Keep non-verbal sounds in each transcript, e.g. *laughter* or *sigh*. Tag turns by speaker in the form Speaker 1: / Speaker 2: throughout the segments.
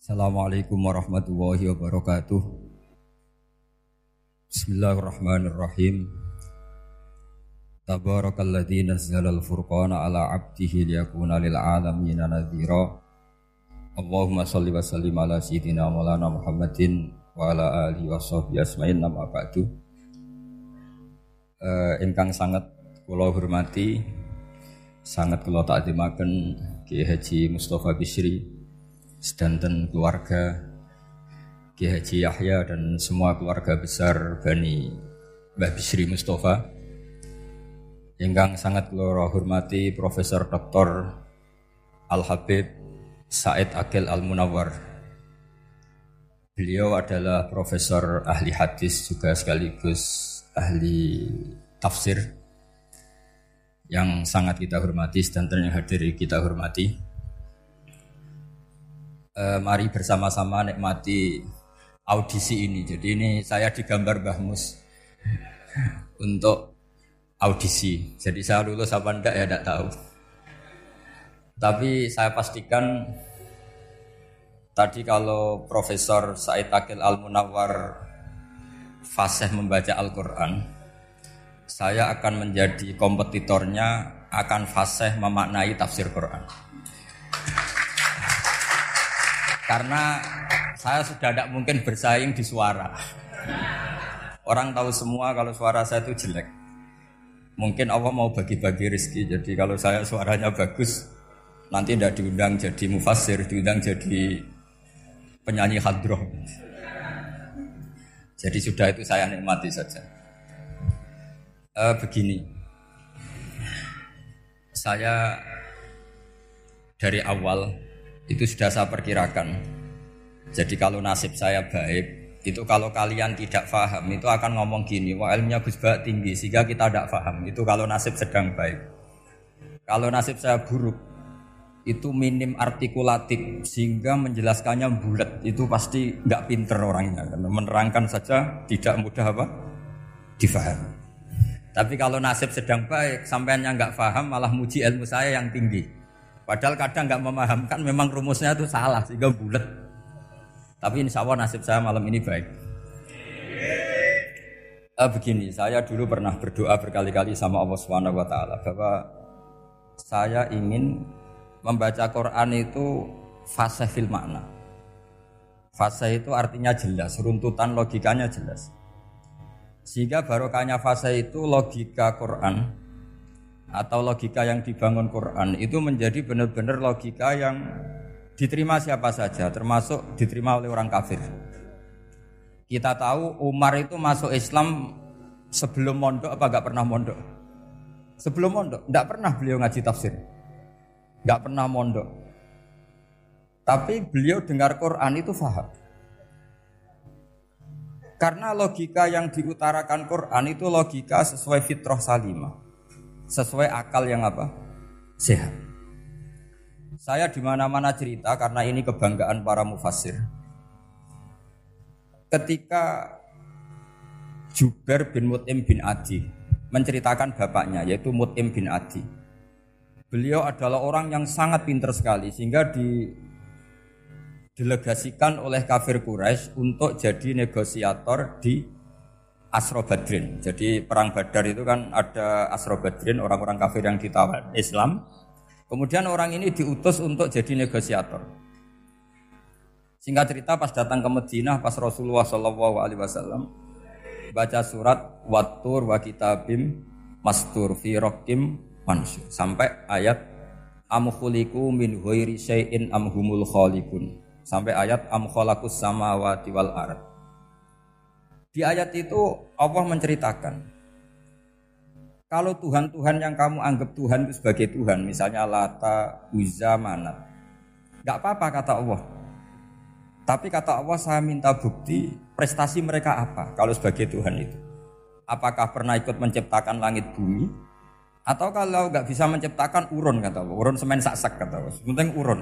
Speaker 1: Assalamualaikum warahmatullahi wabarakatuh. Bismillahirrahmanirrahim. Tabarakalladzi nazzalal furqana ala 'abdihi liyakuna lil 'alamin nadhira. Allahumma shalli wa sallim ala sayyidina Maulana Muhammadin wa ala alihi wa sahbihi asma'in nama ba'du. Uh, ingkang sangat kula hormati sangat kula takzimaken Ki Haji Mustafa Bisri sedanten keluarga Ki Haji Yahya dan semua keluarga besar Bani Mbah Bisri Mustafa Ingkang sangat kula hormati Profesor Dr. Al Habib Said Akil Al Munawar Beliau adalah profesor ahli hadis juga sekaligus ahli tafsir yang sangat kita hormati dan yang hadir kita hormati. E, mari bersama-sama nikmati audisi ini. Jadi ini saya digambar Mbah Mus untuk audisi. Jadi saya lulus apa enggak ya enggak tahu. Tapi saya pastikan tadi kalau Profesor Said Akil Al Munawar fasih membaca Al-Quran, saya akan menjadi kompetitornya akan fasih memaknai tafsir Quran. Karena saya sudah tidak mungkin bersaing di suara. Orang tahu semua kalau suara saya itu jelek. Mungkin Allah mau bagi-bagi rezeki. Jadi kalau saya suaranya bagus, nanti tidak diundang jadi mufasir, diundang jadi penyanyi hadroh. Jadi sudah itu saya nikmati saja. E, begini, saya dari awal itu sudah saya perkirakan. Jadi kalau nasib saya baik, itu kalau kalian tidak paham itu akan ngomong gini, wah ilmunya Gus Bak tinggi sehingga kita tidak paham. Itu kalau nasib sedang baik. Kalau nasib saya buruk, itu minim artikulatif sehingga menjelaskannya bulat itu pasti nggak pinter orangnya karena menerangkan saja tidak mudah apa difahami. Tapi kalau nasib sedang baik sampainya nggak paham malah muji ilmu saya yang tinggi. Padahal kadang nggak memahamkan memang rumusnya itu salah sehingga bulat. Tapi insya Allah nasib saya malam ini baik. Eh, begini, saya dulu pernah berdoa berkali-kali sama Allah Subhanahu Wa Taala bahwa saya ingin membaca Quran itu fase fil makna. Fase itu artinya jelas, runtutan logikanya jelas. Sehingga barokahnya fase itu logika Quran atau logika yang dibangun Quran itu menjadi benar-benar logika yang diterima siapa saja, termasuk diterima oleh orang kafir. Kita tahu Umar itu masuk Islam sebelum mondok apa gak pernah mondok? Sebelum mondok, tidak pernah beliau ngaji tafsir nggak pernah mondok. Tapi beliau dengar Quran itu faham. Karena logika yang diutarakan Quran itu logika sesuai fitrah salimah. Sesuai akal yang apa? Sehat. Saya di mana-mana cerita karena ini kebanggaan para mufassir. Ketika Jubair bin Mut'im bin Adi menceritakan bapaknya yaitu Mut'im bin Adi Beliau adalah orang yang sangat pinter sekali sehingga di delegasikan oleh kafir Quraisy untuk jadi negosiator di Asro Badrin. Jadi perang Badar itu kan ada Asro Badrin orang-orang kafir yang ditawar Islam. Kemudian orang ini diutus untuk jadi negosiator. Singkat cerita pas datang ke Madinah pas Rasulullah Shallallahu Alaihi Wasallam baca surat Watur wa kitabim mastur fi rokim mansur sampai ayat am khuliqu min ghairi syai'in am humul khaliqun sampai ayat am khalaqus samawati wal ard di ayat itu Allah menceritakan kalau Tuhan-Tuhan yang kamu anggap Tuhan itu sebagai Tuhan misalnya Lata, Uzza, Manat nggak apa-apa kata Allah. Tapi kata Allah saya minta bukti prestasi mereka apa kalau sebagai Tuhan itu? Apakah pernah ikut menciptakan langit bumi? Atau kalau nggak bisa menciptakan urun kata Allah, urun semen sak kata Allah, penting urun.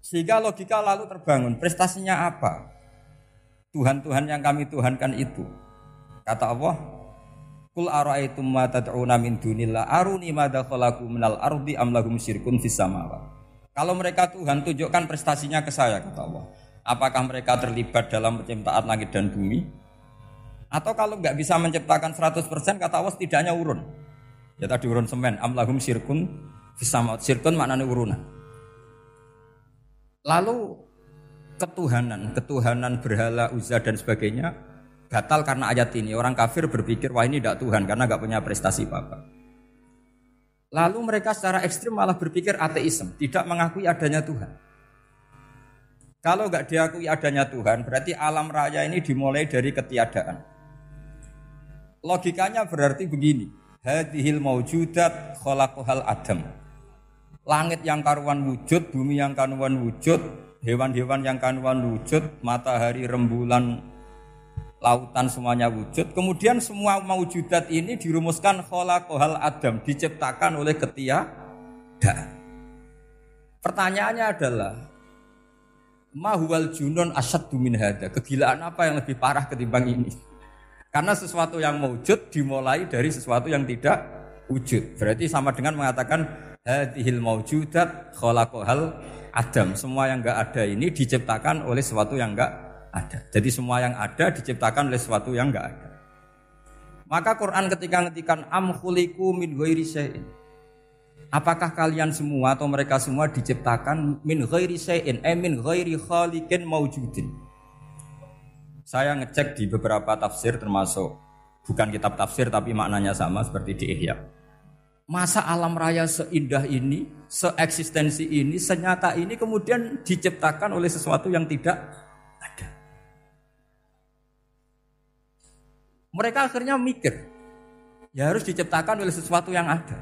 Speaker 1: Sehingga logika lalu terbangun, prestasinya apa? Tuhan-Tuhan yang kami tuhankan itu. Kata Allah, Kul ara'aitum ma tad'una min dunillah aruni madza khalaqu minal ardi am lahum syirkun fis samawati. Kalau mereka Tuhan tunjukkan prestasinya ke saya kata Allah. Apakah mereka terlibat dalam penciptaan langit dan bumi? Atau kalau nggak bisa menciptakan 100% kata Allah setidaknya urun. Ya tadi urun semen. Amlahum sirkun fisamot. Sirkun maknanya urunan. Lalu ketuhanan, ketuhanan berhala, uzza dan sebagainya batal karena ayat ini. Orang kafir berpikir wah ini tidak Tuhan karena nggak punya prestasi apa-apa. Lalu mereka secara ekstrim malah berpikir ateisme, tidak mengakui adanya Tuhan. Kalau nggak diakui adanya Tuhan, berarti alam raya ini dimulai dari ketiadaan. Logikanya berarti begini, hadhil maujudat khalaqahal adam. Langit yang karuan wujud, bumi yang karuan wujud, hewan-hewan yang karuan wujud, matahari, rembulan, lautan semuanya wujud. Kemudian semua maujudat ini dirumuskan kohal adam, diciptakan oleh ketiadaan. Pertanyaannya adalah mahwal junun asad min hada. Kegilaan apa yang lebih parah ketimbang ini? Karena sesuatu yang wujud dimulai dari sesuatu yang tidak wujud. Berarti sama dengan mengatakan hadhil maujudat khalaqahal adam. Semua yang enggak ada ini diciptakan oleh sesuatu yang enggak ada. Jadi semua yang ada diciptakan oleh sesuatu yang enggak ada. Maka Quran ketika ngetikan am khuliku min ghairi syai'in. Apakah kalian semua atau mereka semua diciptakan min ghairi syai'in, eh min ghairi khaliqin maujudin. Saya ngecek di beberapa tafsir termasuk bukan kitab tafsir tapi maknanya sama seperti di Ihya. Masa alam raya seindah ini, seeksistensi ini, senyata ini kemudian diciptakan oleh sesuatu yang tidak ada. Mereka akhirnya mikir, ya harus diciptakan oleh sesuatu yang ada.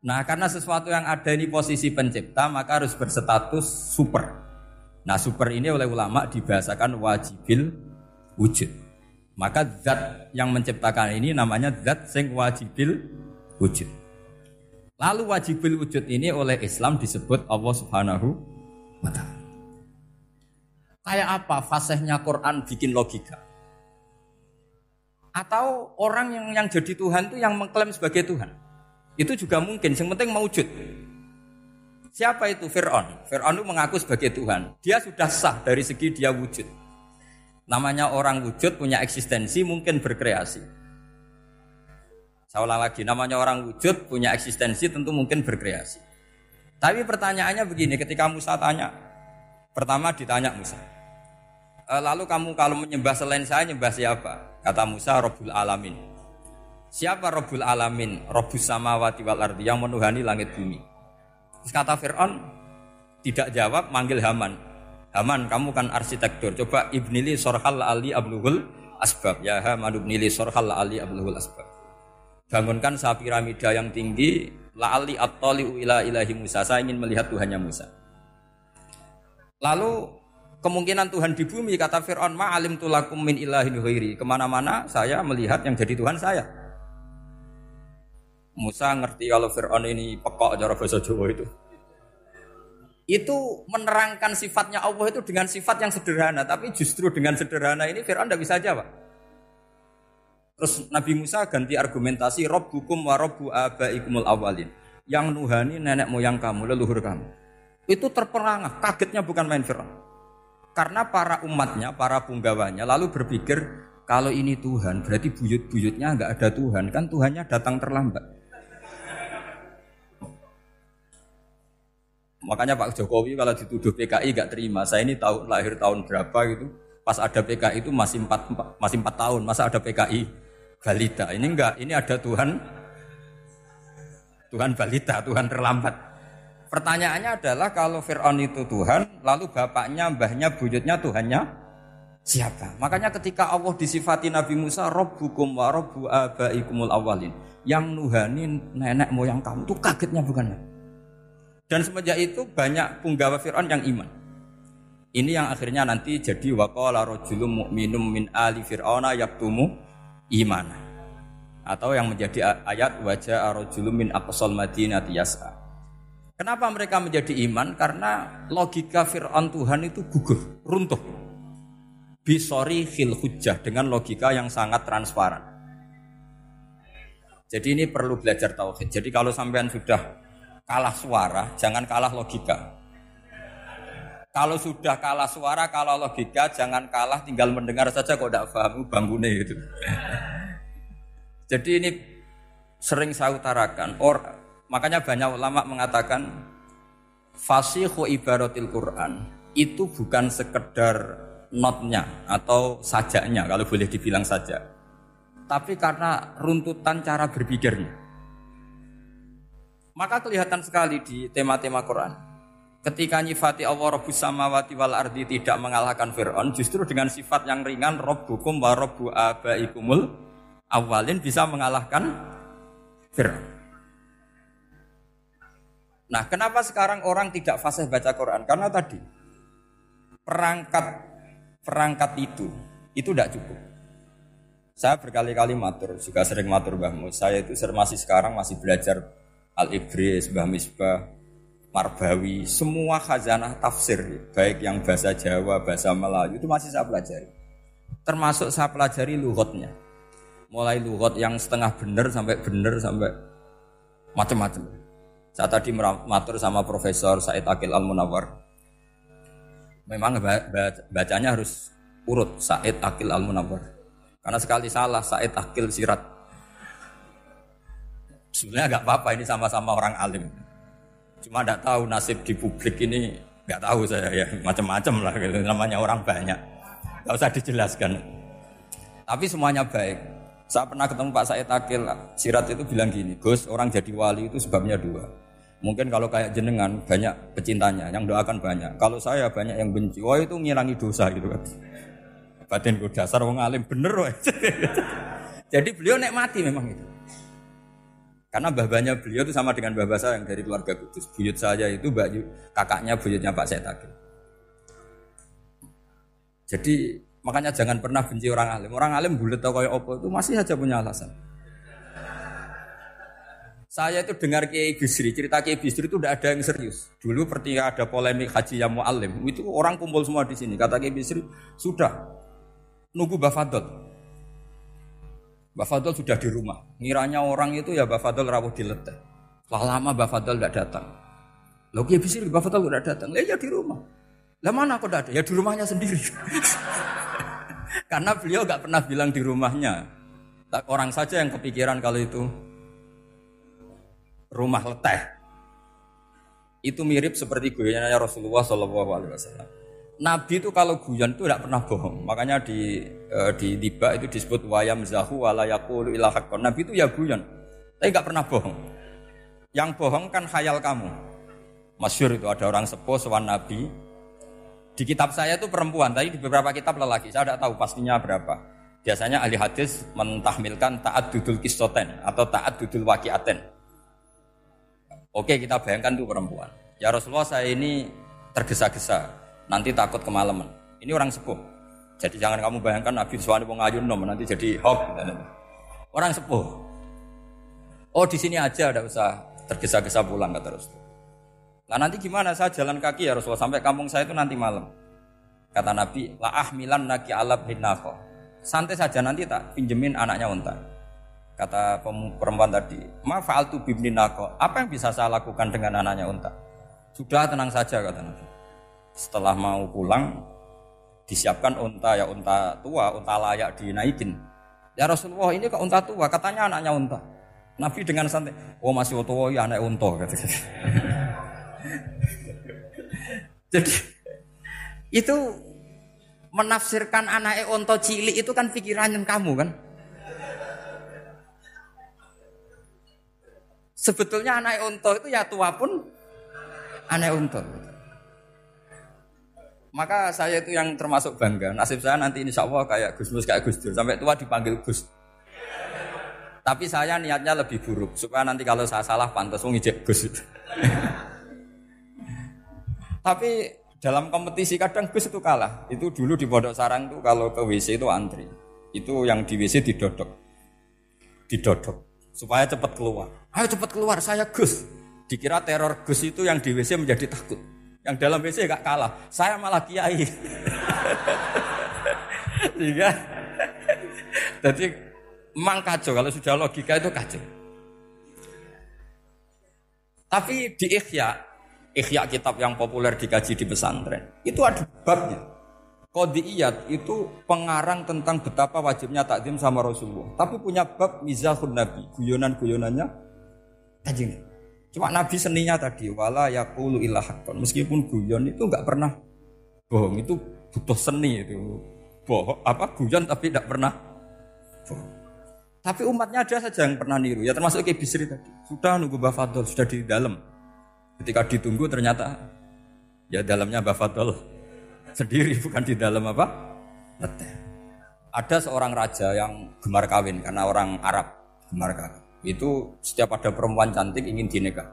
Speaker 1: Nah karena sesuatu yang ada ini posisi pencipta maka harus berstatus super. Nah super ini oleh ulama dibahasakan wajibil wujud. Maka zat yang menciptakan ini namanya zat sing wajibil wujud. Lalu wajibil wujud ini oleh Islam disebut Allah Subhanahu wa taala. Kayak apa fasihnya Quran bikin logika? Atau orang yang yang jadi Tuhan itu yang mengklaim sebagai Tuhan. Itu juga mungkin, yang penting mewujud. Siapa itu Fir'aun? Fir'aun itu mengaku sebagai Tuhan. Dia sudah sah dari segi dia wujud. Namanya orang wujud punya eksistensi mungkin berkreasi. Saya ulang lagi, namanya orang wujud punya eksistensi tentu mungkin berkreasi. Tapi pertanyaannya begini, ketika Musa tanya, pertama ditanya Musa, e, lalu kamu kalau menyembah selain saya, nyembah siapa? Kata Musa, Robul Alamin. Siapa Robul Alamin? Robus samawati wal ardi yang menuhani langit bumi. Terus kata Fir'aun, tidak jawab, manggil Haman. Haman, kamu kan arsitektur. Coba ibnili sorhal ali abluhul asbab. Ya Haman ibnili sorhal ali abluhul asbab. Bangunkan sapi piramida yang tinggi, la ali at-tali'u ila ilahi Musa. Saya ingin melihat Tuhannya Musa. Lalu kemungkinan Tuhan di bumi kata Fir'aun ma'alim tulakum min ilahin ghairi ke mana-mana saya melihat yang jadi Tuhan saya Musa ngerti kalau Fir'aun ini pekok cara bahasa Jawa itu itu menerangkan sifatnya Allah itu dengan sifat yang sederhana tapi justru dengan sederhana ini Fir'aun tidak bisa jawab terus Nabi Musa ganti argumentasi Rabbukum wa Rabbu abaikumul awalin yang nuhani nenek moyang kamu leluhur kamu itu terperangah kagetnya bukan main Fir'aun karena para umatnya, para punggawanya lalu berpikir kalau ini Tuhan berarti buyut-buyutnya nggak ada Tuhan kan Tuhannya datang terlambat. Makanya Pak Jokowi kalau dituduh PKI nggak terima. Saya ini tahun lahir tahun berapa gitu. Pas ada PKI itu masih empat masih empat tahun. Masa ada PKI balita? Ini enggak. Ini ada Tuhan Tuhan balita, Tuhan terlambat. Pertanyaannya adalah kalau Fir'aun itu Tuhan, lalu bapaknya, mbahnya, buyutnya Tuhannya siapa? Makanya ketika Allah disifati Nabi Musa, Robbukum wa Robbu abaikumul awalin. Yang nuhani nenek moyang kamu itu kagetnya bukan Dan semenjak itu banyak punggawa Fir'aun yang iman. Ini yang akhirnya nanti jadi waqala rajulun mu'minum min ali fir'auna yaktumu imana. Atau yang menjadi ayat wajah rajulun min aqsal yas'a. Kenapa mereka menjadi iman? Karena logika Fir'aun Tuhan itu gugur, runtuh. Bisori khil hujjah dengan logika yang sangat transparan. Jadi ini perlu belajar tauhid. Jadi kalau sampean sudah kalah suara, jangan kalah logika. Kalau sudah kalah suara, kalah logika, jangan kalah tinggal mendengar saja kok tidak paham bangunnya itu. Jadi ini sering saya utarakan. Or, makanya banyak ulama mengatakan fasihu ibaratil Quran itu bukan sekedar notnya atau sajaknya kalau boleh dibilang saja. Tapi karena runtutan cara berpikirnya. Maka kelihatan sekali di tema-tema Quran. Ketika nyifati Allah Rabbus samawati wal ardi tidak mengalahkan Fir'aun, justru dengan sifat yang ringan Rabbukum wa Rabbu abaikumul awalin bisa mengalahkan Fir'aun. Nah, kenapa sekarang orang tidak fasih baca Quran? Karena tadi perangkat perangkat itu itu tidak cukup. Saya berkali-kali matur, juga sering matur Mbah Saya itu masih sekarang masih belajar Al-Ibris, Mbah Misbah, Marbawi, semua khazanah tafsir, baik yang bahasa Jawa, bahasa Melayu itu masih saya pelajari. Termasuk saya pelajari luhutnya. Mulai luhut yang setengah benar sampai benar sampai macam-macam. Saya tadi matur sama Profesor Said Akil Al Munawar. Memang bacanya harus urut Said Akil Al Munawar. Karena sekali salah Said Akil Sirat. Sebenarnya agak apa-apa ini sama-sama orang alim. Cuma tidak tahu nasib di publik ini nggak tahu saya ya macam-macam lah gitu. namanya orang banyak. Gak usah dijelaskan. Tapi semuanya baik. Saya pernah ketemu Pak Said Akil, Sirat itu bilang gini, Gus orang jadi wali itu sebabnya dua. Mungkin kalau kayak jenengan banyak pecintanya, yang doakan banyak. Kalau saya banyak yang benci, wah itu ngilangi dosa gitu kan. Gue dasar wong alim bener wah. *laughs* Jadi beliau mati memang itu. Karena babanya beliau itu sama dengan babah saya yang dari keluarga Kudus. Buyut saya itu baju kakaknya buyutnya Pak Setaki. Jadi makanya jangan pernah benci orang alim. Orang alim bulat atau kayak opo itu masih saja punya alasan. Saya itu dengar Kiai Bisri, cerita Kiai Bisri itu tidak ada yang serius. Dulu ketika ada polemik haji yang mu'alim, itu orang kumpul semua di sini. Kata Kiai Bisri, sudah, nunggu Bafadot. Mbak Fadl sudah di rumah. Ngiranya orang itu ya Mbak Fadl rawuh dileteh. Lah lama Mbak Fadl tidak datang. Lo Kiai Bisri Mbak Fadl tidak datang. Ya, ya di rumah. Lah mana kok tidak ada? Ya di rumahnya sendiri. *laughs* Karena beliau gak pernah bilang di rumahnya. Orang saja yang kepikiran kalau itu rumah leteh. Itu mirip seperti goyangannya Rasulullah Shallallahu Alaihi Wasallam. Nabi itu kalau guyon itu tidak pernah bohong. Makanya di e, di tiba itu disebut wayam zahu walayakulu ilahakon. Nabi itu ya guyon, tapi nggak pernah bohong. Yang bohong kan khayal kamu. Masyur itu ada orang sepuh sewan Nabi. Di kitab saya itu perempuan, tapi di beberapa kitab lelaki. Saya tidak tahu pastinya berapa. Biasanya ahli hadis mentahmilkan taat dudul kistoten atau taat dudul wakiaten. Oke kita bayangkan itu perempuan. Ya Rasulullah saya ini tergesa-gesa nanti takut kemalaman. Ini orang sepuh. Jadi jangan kamu bayangkan Nabi Suwani wong ayun nom nanti jadi hok. Orang sepuh. Oh di sini aja ada usah tergesa-gesa pulang kata Rasul. Nah nanti gimana saya jalan kaki ya Rasulullah sampai kampung saya itu nanti malam. Kata Nabi, la ahmilan naki alab hinako. Santai saja nanti tak pinjemin anaknya unta. Kata perempuan tadi, ma fa'altu bibninako. Apa yang bisa saya lakukan dengan anaknya unta? Sudah tenang saja kata Nabi. Setelah mau pulang, disiapkan unta ya unta tua, unta layak dinaikin. Ya Rasulullah ini kok unta tua, katanya anaknya unta. Nabi dengan santai, oh masih tua ya anak unta. *laughs* Jadi itu menafsirkan anak unta cilik itu kan pikiran kamu kan. Sebetulnya anak unta itu ya tua pun anak unta. Maka saya itu yang termasuk bangga. Nasib saya nanti insya Allah kayak Gus Mus kayak Gus Dur. Sampai tua dipanggil Gus. Tapi saya niatnya lebih buruk. Supaya nanti kalau saya salah pantas ngijek Gus. *laughs* Tapi dalam kompetisi kadang Gus itu kalah. Itu dulu di Pondok Sarang itu kalau ke WC itu antri. Itu yang di WC didodok. Didodok. Supaya cepat keluar. Ayo cepat keluar, saya Gus. Dikira teror Gus itu yang di WC menjadi takut. Yang dalam WC gak kalah. Saya malah kiai. Sehingga *laughs* jadi memang kacau kalau sudah logika itu kacau. Tapi di Ikhya, Ikhya kitab yang populer dikaji di pesantren, itu ada babnya. Qadiyat itu pengarang tentang betapa wajibnya takdim sama Rasulullah. Tapi punya bab mizahun Nabi, guyonan-guyonannya kanjeng. Cuma Nabi seninya tadi wala yaqulu illa haqqan. Meskipun guyon itu enggak pernah bohong, itu butuh seni itu. Bohong apa guyon tapi tidak pernah bohong. Tapi umatnya ada saja yang pernah niru, ya termasuk kayak Bisri tadi. Sudah nunggu Bafadol, sudah di dalam. Ketika ditunggu ternyata ya dalamnya Bafadol sendiri bukan di dalam apa? Ada seorang raja yang gemar kawin karena orang Arab gemar kawin. Itu setiap ada perempuan cantik ingin dinikah.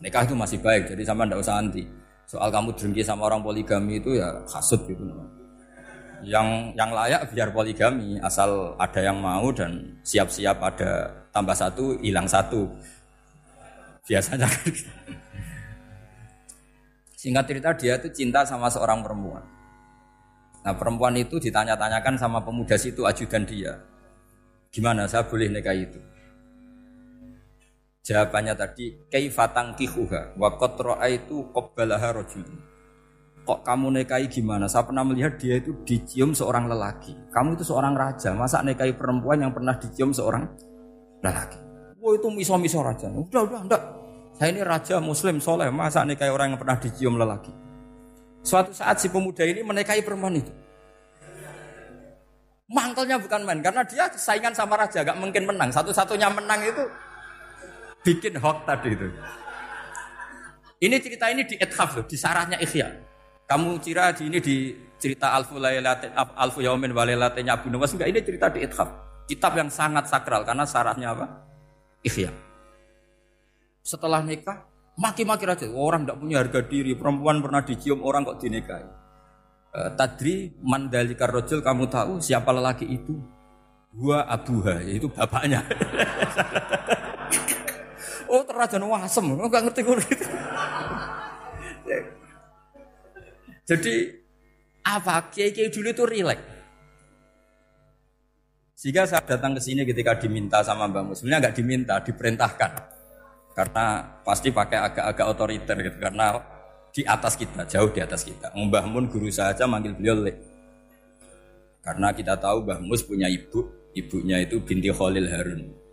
Speaker 1: Nikah itu masih baik, jadi sama ndak usah anti. Soal kamu dengki sama orang poligami itu ya kasut gitu yang yang layak biar poligami asal ada yang mau dan siap-siap ada tambah satu hilang satu biasanya kan gitu. singkat cerita dia itu cinta sama seorang perempuan nah perempuan itu ditanya-tanyakan sama pemuda situ ajudan dia gimana saya boleh nikah itu jawabannya tadi kaifatang kihuha wa qad itu qabbalaha rajulun kok kamu nekai gimana? Saya pernah melihat dia itu dicium seorang lelaki. Kamu itu seorang raja, masa nekai perempuan yang pernah dicium seorang lelaki? Wah itu miso-miso raja. Udah, udah, enggak. Saya ini raja muslim soleh, masa nekai orang yang pernah dicium lelaki? Suatu saat si pemuda ini menekai perempuan itu. Mangkelnya bukan main, karena dia saingan sama raja, gak mungkin menang. Satu-satunya menang itu bikin hoax tadi itu. Ini cerita ini di ethaf loh, di sarahnya Ikhya. Kamu kira di ini di cerita Alfu Lailatin Alfu Yaumin Walailatin Abu Nawas enggak ini cerita di Ithaf. Kitab yang sangat sakral karena syaratnya apa? Ikhya. Setelah nikah, maki-maki raja. Orang tidak punya harga diri. Perempuan pernah dicium orang kok dinikahi. E, tadri mandalikar rojul kamu tahu siapa lelaki itu? Gua abuha, yaitu bapaknya. *laughs* oh terajan wasem, enggak ngerti gue gitu. Jadi apa kiai-kiai dulu itu rileks. Sehingga saya datang ke sini ketika diminta sama Mbak Mus. Sebenarnya nggak diminta, diperintahkan. Karena pasti pakai agak-agak otoriter gitu. Karena di atas kita, jauh di atas kita. Mbah Mun guru saja manggil beliau lek. Karena kita tahu Mbah Mus punya ibu, ibunya itu binti Khalil Harun.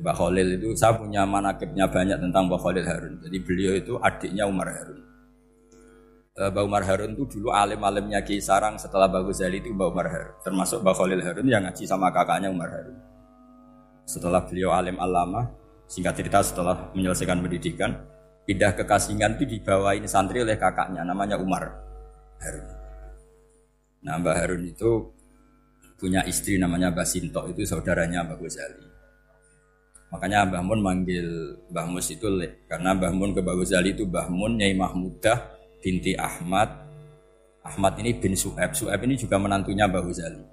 Speaker 1: Mbah Khalil itu saya punya manakibnya banyak tentang Mbah Khalil Harun. Jadi beliau itu adiknya Umar Harun. Eh, Mbak Umar Harun itu dulu alim-alimnya Ki Sarang setelah Mbak Ghazali itu Mbak Umar Harun termasuk Mbak Khalil Harun yang ngaji sama kakaknya Umar Harun setelah beliau alim alama singkat cerita setelah menyelesaikan pendidikan pindah ke Kasingan itu dibawain santri oleh kakaknya namanya Umar Harun nah Mbak Harun itu punya istri namanya Mbak Sinto itu saudaranya Mbak Ghazali makanya Mbah Mun manggil Mbah Mus itu lek karena Mbah Mun ke Mbah Ghazali itu Mbah Mun Nyai Mahmudah binti Ahmad. Ahmad ini bin Su'ab. Su'ab ini juga menantunya Mbah Ghazali.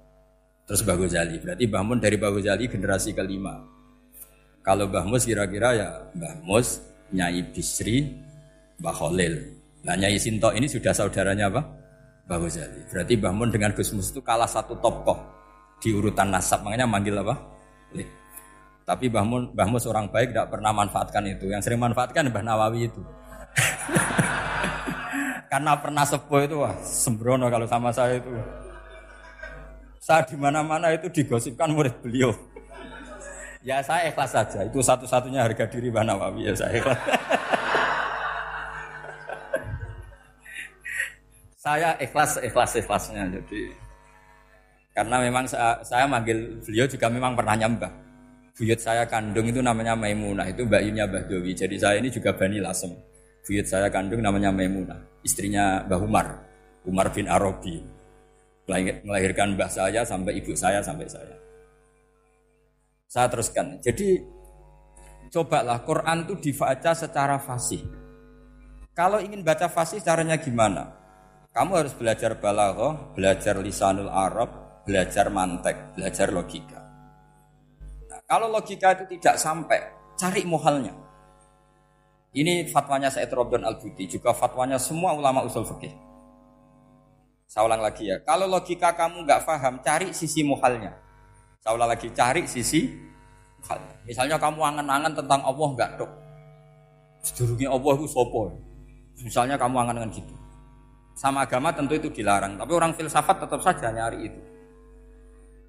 Speaker 1: Terus Mbah Ghazali. Berarti Mbah Mun dari Mbah Ghazali generasi kelima. Kalau Mbah Mus kira-kira ya Mbah Mus, Nyai Bisri, Mbah Khalil. Nah Nyai Sinto ini sudah saudaranya apa? Mbah Ghazali. Berarti Mbah Mun dengan Gus Mus itu kalah satu tokoh di urutan nasab. Makanya manggil apa? Tapi Mbah Mun, Mbah Mus orang baik tidak pernah manfaatkan itu. Yang sering manfaatkan Mbah Nawawi itu. *laughs* Karena pernah sepuh itu wah sembrono kalau sama saya itu. Saya di mana-mana itu digosipkan murid beliau. Ya saya ikhlas saja. Itu satu-satunya harga diri Mbah Nawawi ya saya ikhlas. *laughs* saya ikhlas ikhlas ikhlasnya jadi karena memang saya, saya manggil beliau juga memang pernah nyembah. Buyut saya kandung itu namanya Maimunah, itu mbak Yunya Mbah Dewi. Jadi saya ini juga Bani Lasem. Buyut saya kandung namanya Maimunah istrinya Mbah Umar, Umar bin Arabi. Melahirkan mbah saya sampai ibu saya sampai saya. Saya teruskan. Jadi cobalah Quran itu dibaca secara fasih. Kalau ingin baca fasih caranya gimana? Kamu harus belajar balaghah, belajar lisanul Arab, belajar mantek, belajar logika. Kalau logika itu tidak sampai, cari muhalnya. Ini fatwanya Said Robdon Al-Buti, juga fatwanya semua ulama usul fikih. Saya ulang lagi ya, kalau logika kamu nggak paham, cari sisi muhalnya. Saya ulang lagi, cari sisi muhalnya. Misalnya kamu angan-angan tentang Allah nggak dok. Sedurungnya Allah itu sopo. Misalnya kamu angan-angan gitu. Sama agama tentu itu dilarang, tapi orang filsafat tetap saja nyari itu.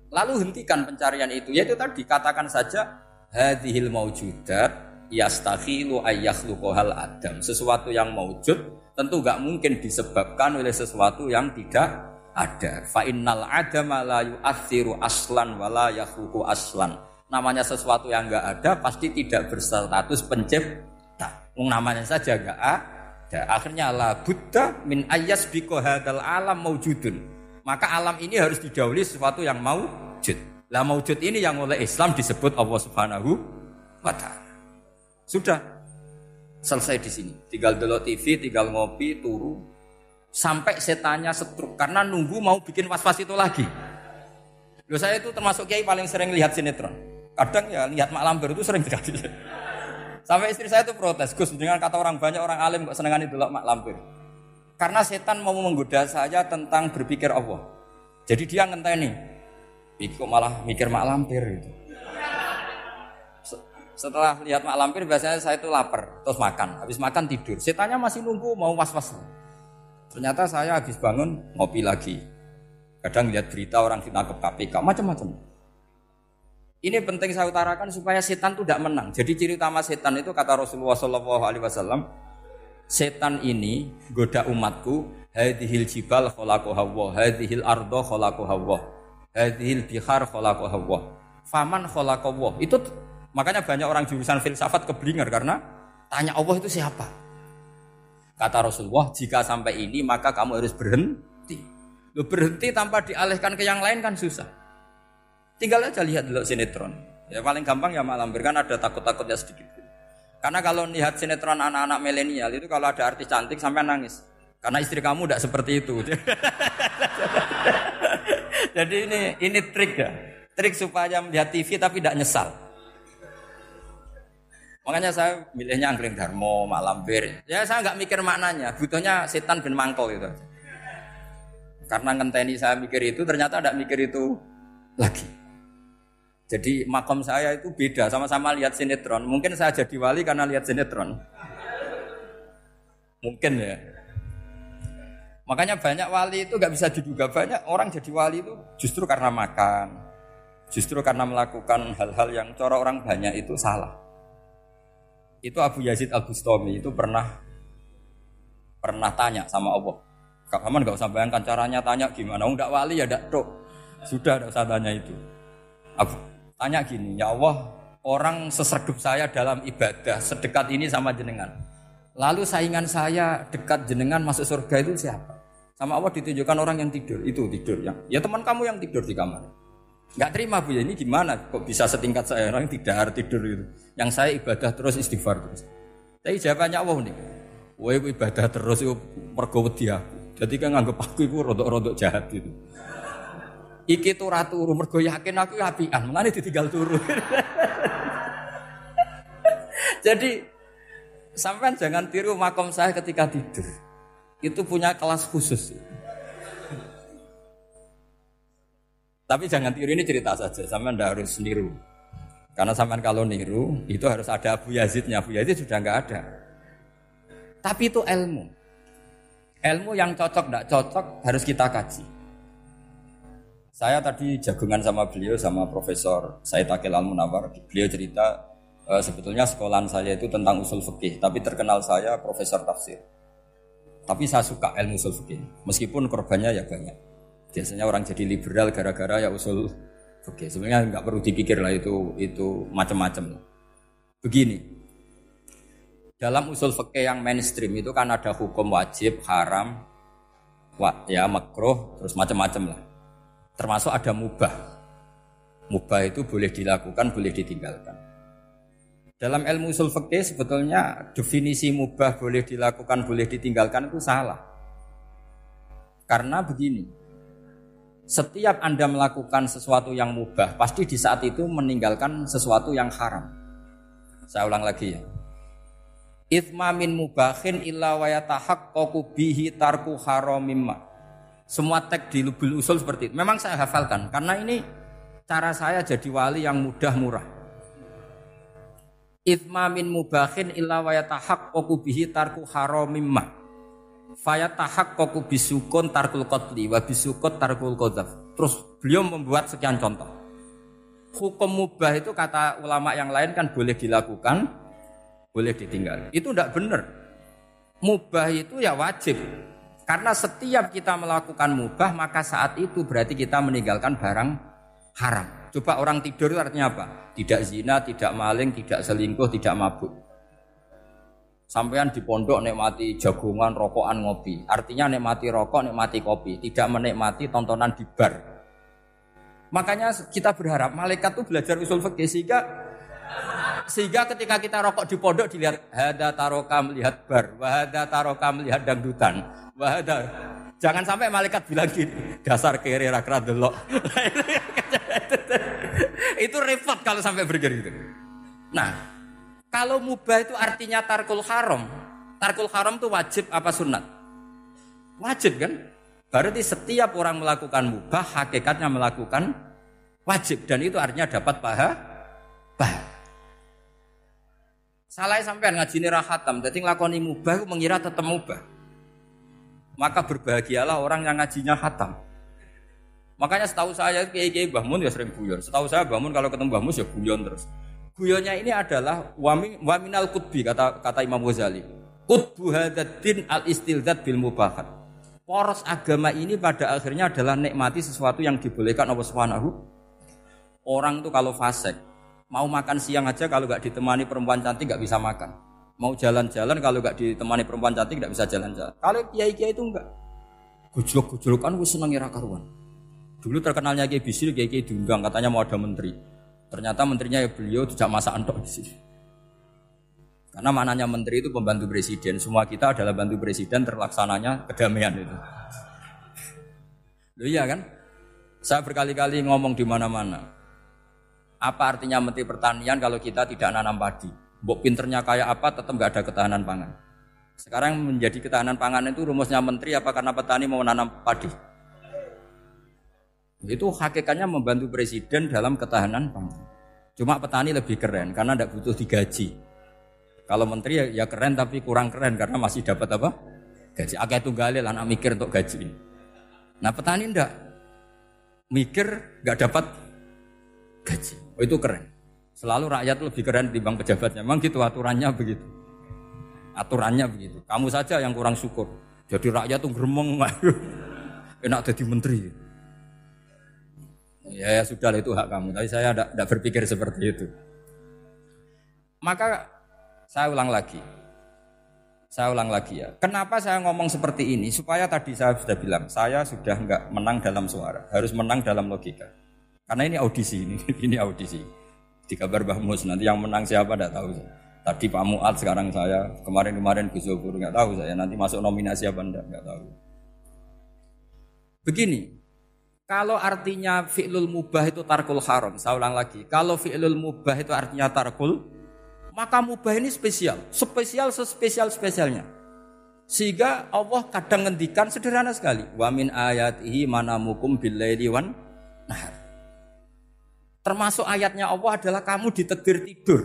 Speaker 1: Lalu hentikan pencarian itu, yaitu tadi katakan saja hadhil maujudat yastakhilu ayyahluqahal adam. Sesuatu yang maujud tentu gak mungkin disebabkan oleh sesuatu yang tidak ada. Fa innal adama la yu'athiru aslan wala yakhluqu aslan. Namanya sesuatu yang gak ada pasti tidak berstatus pencipta. Namanya saja gak ada. Akhirnya la buddha min ayas biko hadal alam maujudun. Maka alam ini harus didahului sesuatu yang maujud. Lah maujud ini yang oleh Islam disebut Allah Subhanahu wa taala. Sudah selesai di sini. Tinggal dulu TV, tinggal ngopi, turu sampai setannya setruk karena nunggu mau bikin was-was itu lagi. Loh saya itu termasuk kiai paling sering lihat sinetron. Kadang ya lihat mak lampir itu sering terjadi. *laughs* Sampai istri saya itu protes, Gus, dengan kata orang banyak orang alim kok senengan itu mak lampir. Karena setan mau menggoda saya tentang berpikir Allah. Jadi dia ngenteni. Kok malah mikir mak lampir gitu. Setelah lihat mak lampir biasanya saya itu lapar, terus makan. Habis makan tidur. Setannya masih nunggu mau was-was. Ternyata saya habis bangun ngopi lagi. Kadang lihat berita orang ditangkap KPK, macam-macam. Ini penting saya utarakan supaya setan tidak menang. Jadi ciri utama setan itu kata Rasulullah Wasallam, setan ini goda umatku. Hadihil jibal kholaku hawa, hadihil ardo kholaku hawa, hadihil bihar kholaku hawa, faman kholaku hawa. Itu makanya banyak orang jurusan filsafat keblinger karena tanya Allah itu siapa. Kata Rasulullah, jika sampai ini maka kamu harus berhenti. Lu berhenti tanpa dialihkan ke yang lain kan susah. Tinggal aja lihat dulu sinetron. Ya paling gampang ya malam kan ada takut-takutnya sedikit. Karena kalau lihat sinetron anak-anak milenial itu kalau ada artis cantik sampai nangis. Karena istri kamu tidak seperti itu. *laughs* Jadi ini ini trik ya. Trik supaya melihat TV tapi tidak nyesal. Makanya saya milihnya angkring Darmo, Mak Lampir. Ya saya nggak mikir maknanya, butuhnya setan bin mangkol itu. Karena ngenteni saya mikir itu, ternyata tidak mikir itu lagi. Jadi makom saya itu beda, sama-sama lihat sinetron. Mungkin saya jadi wali karena lihat sinetron. Mungkin ya. Makanya banyak wali itu nggak bisa diduga banyak orang jadi wali itu justru karena makan, justru karena melakukan hal-hal yang cara orang banyak itu salah. Itu Abu Yazid Al Bustami itu pernah pernah tanya sama Allah. Kamu nggak usah bayangkan caranya tanya gimana. Enggak wali ya enggak tuh. Sudah enggak usah tanya itu. Abu, Tanya gini, ya Allah, orang seserdup saya dalam ibadah sedekat ini sama jenengan. Lalu saingan saya dekat jenengan masuk surga itu siapa? Sama Allah ditunjukkan orang yang tidur, itu tidur yang. Ya teman kamu yang tidur di kamar. Gak terima bu ya ini gimana? Kok bisa setingkat saya orang tidak tidur itu? Yang saya ibadah terus istighfar terus. Tapi jawabannya Allah nih. Wah ibadah terus itu mergo dia. Jadi kan nganggep aku itu rodok-rodok jahat gitu. Iki tuh ratu turu mergo yakin aku apian, mulane ditinggal turu. *laughs* Jadi sampean jangan tiru makom saya ketika tidur. Itu punya kelas khusus. Tapi jangan tiru ini cerita saja, sampean ndak harus niru. Karena sampean kalau niru itu harus ada Abu Yazidnya. Abu Yazid sudah nggak ada. Tapi itu ilmu. Ilmu yang cocok tidak cocok harus kita kaji. Saya tadi jagungan sama beliau sama Profesor Said Akil Al Munawar. Beliau cerita e, sebetulnya sekolahan saya itu tentang usul fikih, tapi terkenal saya Profesor Tafsir. Tapi saya suka ilmu usul fikih, meskipun korbannya ya banyak. Biasanya orang jadi liberal gara-gara ya usul fikih. Sebenarnya nggak perlu dipikir lah itu itu macam-macam. Begini, dalam usul fikih yang mainstream itu kan ada hukum wajib, haram, ya makruh, terus macam-macam lah. Termasuk ada mubah. Mubah itu boleh dilakukan, boleh ditinggalkan. Dalam ilmu usul fikih sebetulnya definisi mubah boleh dilakukan, boleh ditinggalkan itu salah. Karena begini, setiap Anda melakukan sesuatu yang mubah, pasti di saat itu meninggalkan sesuatu yang haram. Saya ulang lagi ya. Ithma min mubahin illa wa yatahaqqaqu bihi tarku haramimma. Semua teks di lubul usul seperti itu. Memang saya hafalkan karena ini cara saya jadi wali yang mudah murah. Ithma min mubahin illa wa yatahaqqaqu bihi tarku haramim ma. Fayatahaqqaqu bisukun tarkul qatli wa bisukut tarkul qadzaf. Terus beliau membuat sekian contoh. Hukum mubah itu kata ulama yang lain kan boleh dilakukan, boleh ditinggal. Itu tidak benar. Mubah itu ya wajib. Karena setiap kita melakukan mubah maka saat itu berarti kita meninggalkan barang haram. Coba orang tidur itu artinya apa? Tidak zina, tidak maling, tidak selingkuh, tidak mabuk. Sampean di pondok nikmati jagungan, rokokan, ngopi. Artinya nikmati rokok, nikmati kopi. Tidak menikmati tontonan di bar. Makanya kita berharap malaikat itu belajar usul fikih sehingga sehingga ketika kita rokok di pondok dilihat hada taroka melihat bar, wahada taroka melihat dangdutan, wahada jangan sampai malaikat bilang gini dasar kiri rakra delok. *laughs* itu repot kalau sampai begitu. Nah, kalau mubah itu artinya tarkul haram. Tarkul haram itu wajib apa sunat? Wajib kan? Berarti setiap orang melakukan mubah hakikatnya melakukan wajib dan itu artinya dapat paha. Paha. Salah sampean ngaji rahatam, jadi ngelakoni mubah mengira tetap mubah. Maka berbahagialah orang yang ngajinya hatam. Makanya setahu saya kiai kiai Bahmun ya sering guyon. Setahu saya Bahmun kalau ketemu Bahmun ya guyon terus. Guyonnya ini adalah waminal kutbi kata kata Imam Ghazali. Kutbu hadatin al istilzat bil mubahat. Poros agama ini pada akhirnya adalah nikmati sesuatu yang dibolehkan Allah Subhanahu. Orang itu kalau fasik mau makan siang aja kalau gak ditemani perempuan cantik gak bisa makan. Mau jalan-jalan kalau gak ditemani perempuan cantik gak bisa jalan-jalan. Kalau kiai-kiai itu enggak. Gujluk-gujlukan gue seneng ira karuan. Dulu terkenalnya Kiai Bisri, Kiai Kiai diundang, katanya mau ada menteri. Ternyata menterinya ya beliau tidak masa antok di sini. Karena mananya menteri itu pembantu presiden. Semua kita adalah bantu presiden terlaksananya kedamaian itu. Loh iya kan? Saya berkali-kali ngomong di mana-mana. Apa artinya menteri pertanian kalau kita tidak nanam padi? Bok pinternya kayak apa tetap nggak ada ketahanan pangan. Sekarang menjadi ketahanan pangan itu rumusnya menteri apa karena petani mau nanam padi? Itu hakikatnya membantu presiden dalam ketahanan pangan. Cuma petani lebih keren karena tidak butuh digaji. Kalau menteri ya, ya keren tapi kurang keren karena masih dapat apa? Gaji. Akeh tunggalil anak mikir untuk gaji. Nah petani ndak mikir nggak dapat gaji. Oh itu keren. Selalu rakyat lebih keren dibanding pejabatnya. Memang gitu aturannya begitu. Aturannya begitu. Kamu saja yang kurang syukur. Jadi rakyat tuh geremeng. *laughs* Enak jadi menteri. Ya, ya sudah itu hak kamu. Tapi saya tidak berpikir seperti itu. Maka saya ulang lagi. Saya ulang lagi ya. Kenapa saya ngomong seperti ini? Supaya tadi saya sudah bilang, saya sudah nggak menang dalam suara, harus menang dalam logika. Karena ini audisi ini, *laughs* ini audisi. Di kabar Bahmus nanti yang menang siapa tidak tahu. Tadi Pak Muat, sekarang saya, kemarin-kemarin Gus Zobur nggak tahu saya. Nanti masuk nominasi apa enggak nggak tahu. Begini, kalau artinya fi'lul mubah itu tarkul haram, saya ulang lagi. Kalau fi'lul mubah itu artinya tarkul, maka mubah ini spesial. Spesial sespesial spesialnya. Sehingga Allah kadang ngendikan sederhana sekali. Wa min ayatihi manamukum billaili wan nahar. Termasuk ayatnya Allah adalah kamu ditegur tidur.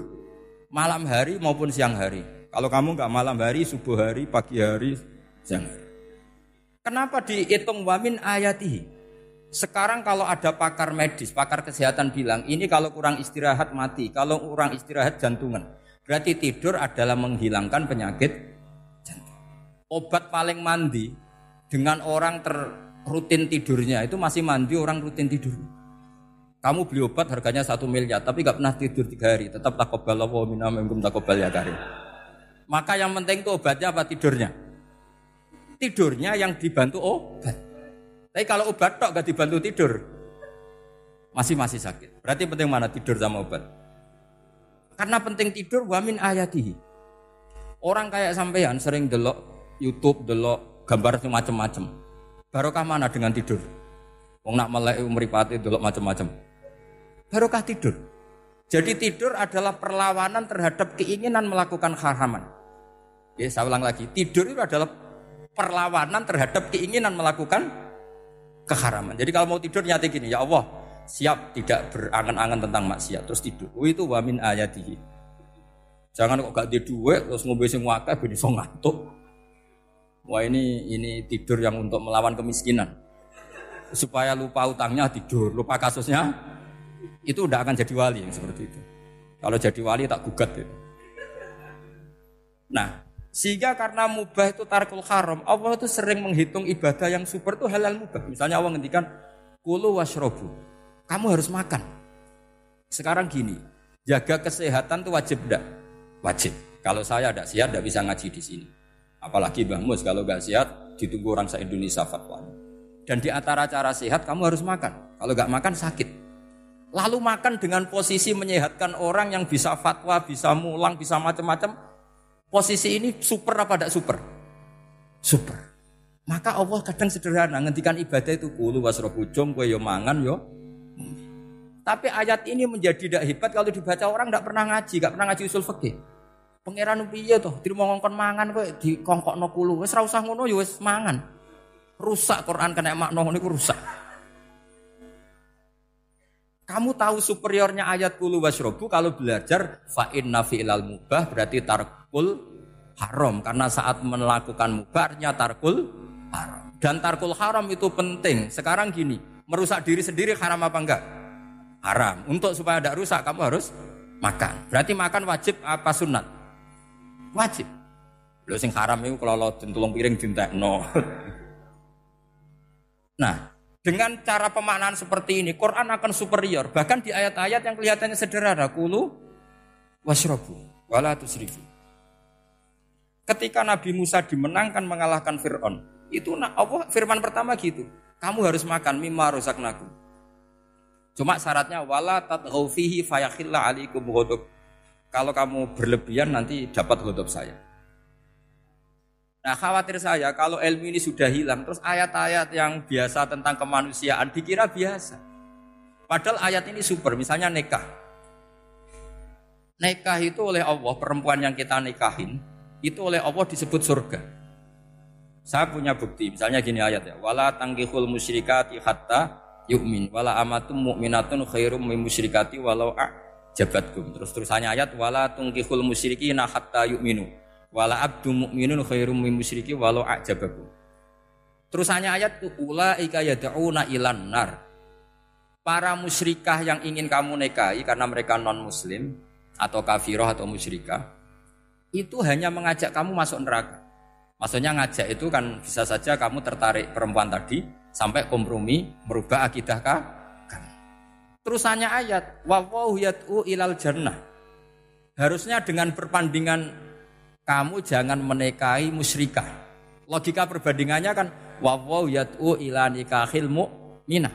Speaker 1: Malam hari maupun siang hari. Kalau kamu nggak malam hari, subuh hari, pagi hari, siang hari. Kenapa dihitung wamin ayatihi? Sekarang kalau ada pakar medis, pakar kesehatan bilang, ini kalau kurang istirahat mati, kalau kurang istirahat jantungan. Berarti tidur adalah menghilangkan penyakit jantung. Obat paling mandi dengan orang terrutin tidurnya itu masih mandi orang rutin tidur. Kamu beli obat harganya satu miliar, tapi gak pernah tidur tiga hari, tetap takobal Allah minam takobal ya karim. Maka yang penting itu obatnya apa tidurnya? Tidurnya yang dibantu obat. Tapi kalau obat tok gak dibantu tidur, masih masih sakit. Berarti penting mana tidur sama obat? Karena penting tidur wamin ayatihi. Orang kayak sampean sering delok YouTube, delok gambar macam-macam. Barokah mana dengan tidur? Wong nak melek umripati delok macam-macam. Barokah tidur. Jadi tidur adalah perlawanan terhadap keinginan melakukan haraman. Ya, saya ulang lagi, tidur itu adalah perlawanan terhadap keinginan melakukan keharaman. Jadi kalau mau tidur nyati gini, ya Allah, siap tidak berangan-angan tentang maksiat terus tidur. Oh, itu wamin ayatihi. Jangan kok gak di duit terus ngombe sing akeh ben iso ngantuk. Wah ini ini tidur yang untuk melawan kemiskinan. Supaya lupa utangnya tidur, lupa kasusnya itu udah akan jadi wali yang seperti itu. Kalau jadi wali tak gugat itu. Nah, sehingga karena mubah itu tarkul haram, Allah itu sering menghitung ibadah yang super itu halal mubah. Misalnya Allah ngendikan kulu wasrobu. Kamu harus makan. Sekarang gini, jaga kesehatan itu wajib enggak? Wajib. Kalau saya tidak sehat tidak bisa ngaji di sini. Apalagi Mbah Mus kalau nggak sehat ditunggu orang se Indonesia fatwa. Dan di antara cara sehat kamu harus makan. Kalau nggak makan sakit. Lalu makan dengan posisi menyehatkan orang yang bisa fatwa, bisa mulang, bisa macam-macam. Posisi ini super apa tidak super? Super. Maka Allah kadang sederhana ngendikan ibadah itu kulu wasrobu jom gue yo mangan yo. Tapi ayat ini menjadi tidak hebat kalau dibaca orang tidak pernah ngaji, nggak pernah ngaji usul fikih. Pangeran piye toh? Dirimo ngongkon mangan kowe dikongkokno kulo. Wis ora usah ngono wis mangan. Rusak Quran kena makna niku rusak. Kamu tahu superiornya ayat kulu wasrobu kalau belajar fa inna fi'lal mubah berarti tarkul haram karena saat melakukan mubahnya tarkul haram. Dan tarkul haram itu penting. Sekarang gini, merusak diri sendiri haram apa enggak? Haram. Untuk supaya tidak rusak kamu harus makan. Berarti makan wajib apa sunat? Wajib. Lho sing haram itu kalau lo tulung piring no. *laughs* nah, dengan cara pemaknaan seperti ini, Quran akan superior. Bahkan di ayat-ayat yang kelihatannya sederhana, kulu wasrobu, wala tusrifu. Ketika Nabi Musa dimenangkan mengalahkan Fir'aun, itu Allah firman pertama gitu. Kamu harus makan mimma naku. Cuma syaratnya wala tatghaw fihi fayakhilla alaikum. Kalau kamu berlebihan nanti dapat ghadab saya. Nah khawatir saya kalau ilmu ini sudah hilang terus ayat-ayat yang biasa tentang kemanusiaan dikira biasa. Padahal ayat ini super, misalnya nikah. Nikah itu oleh Allah, perempuan yang kita nikahin, itu oleh Allah disebut surga. Saya punya bukti, misalnya gini ayat ya, wala tanggihul musyrikati hatta yu'min, wala amatum mu'minatun khairum min musyrikati walau jabatkum. Terus terusannya ayat wala tungkihul musyrikina hatta yu'minu wala abdu mu'minun khairum min musyriki walau a'jabaku. Terusannya ayat ulaika yad'una ilan nar. Para musyrikah yang ingin kamu nikahi karena mereka non muslim atau kafirah atau musyrikah itu hanya mengajak kamu masuk neraka. Maksudnya ngajak itu kan bisa saja kamu tertarik perempuan tadi sampai kompromi merubah akidah kah? Terusannya ayat wa yad'u ilal jannah. Harusnya dengan perpandingan kamu jangan menikahi musyrikah. Logika perbandingannya kan wawaw yat'u ila nikahil mu'minah.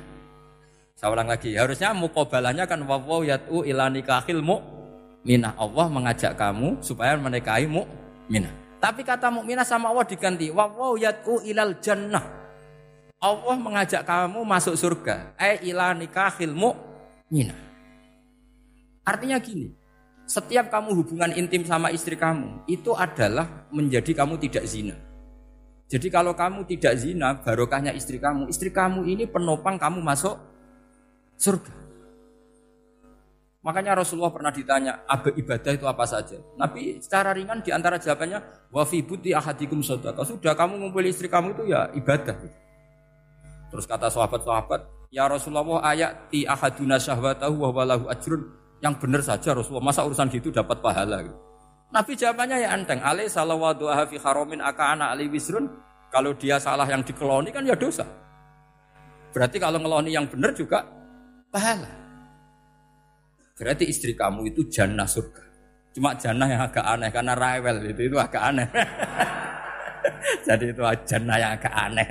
Speaker 1: Saya ulang lagi, harusnya mukobalahnya kan wawaw yat'u ila nikahil mu'minah. Allah mengajak kamu supaya menikahi mu'minah. Tapi kata mukminah sama Allah diganti wawaw yat'u ilal jannah. Allah mengajak kamu masuk surga. Eh ila nikahil mu'minah. Artinya gini, setiap kamu hubungan intim sama istri kamu, itu adalah menjadi kamu tidak zina. Jadi kalau kamu tidak zina, barokahnya istri kamu, istri kamu ini penopang kamu masuk surga. Makanya Rasulullah pernah ditanya, ibadah itu apa saja? Nabi secara ringan di antara jawabannya, wa fi buti ahadikum sodaka. Sudah kamu ngumpul istri kamu itu ya ibadah. Terus kata sahabat-sahabat, ya Rasulullah ayat ti ahaduna syahwatahu wa walahu ajrun yang benar saja Rasulullah. Masa urusan gitu dapat pahala gitu. Nabi jawabannya ya enteng. Ali salawatu fi haromin akana ali wisrun. Kalau dia salah yang dikeloni kan ya dosa. Berarti kalau ngeloni yang benar juga pahala. Berarti istri kamu itu jannah surga. Cuma jannah yang agak aneh karena rewel itu itu agak aneh. *laughs* Jadi itu jannah yang agak aneh.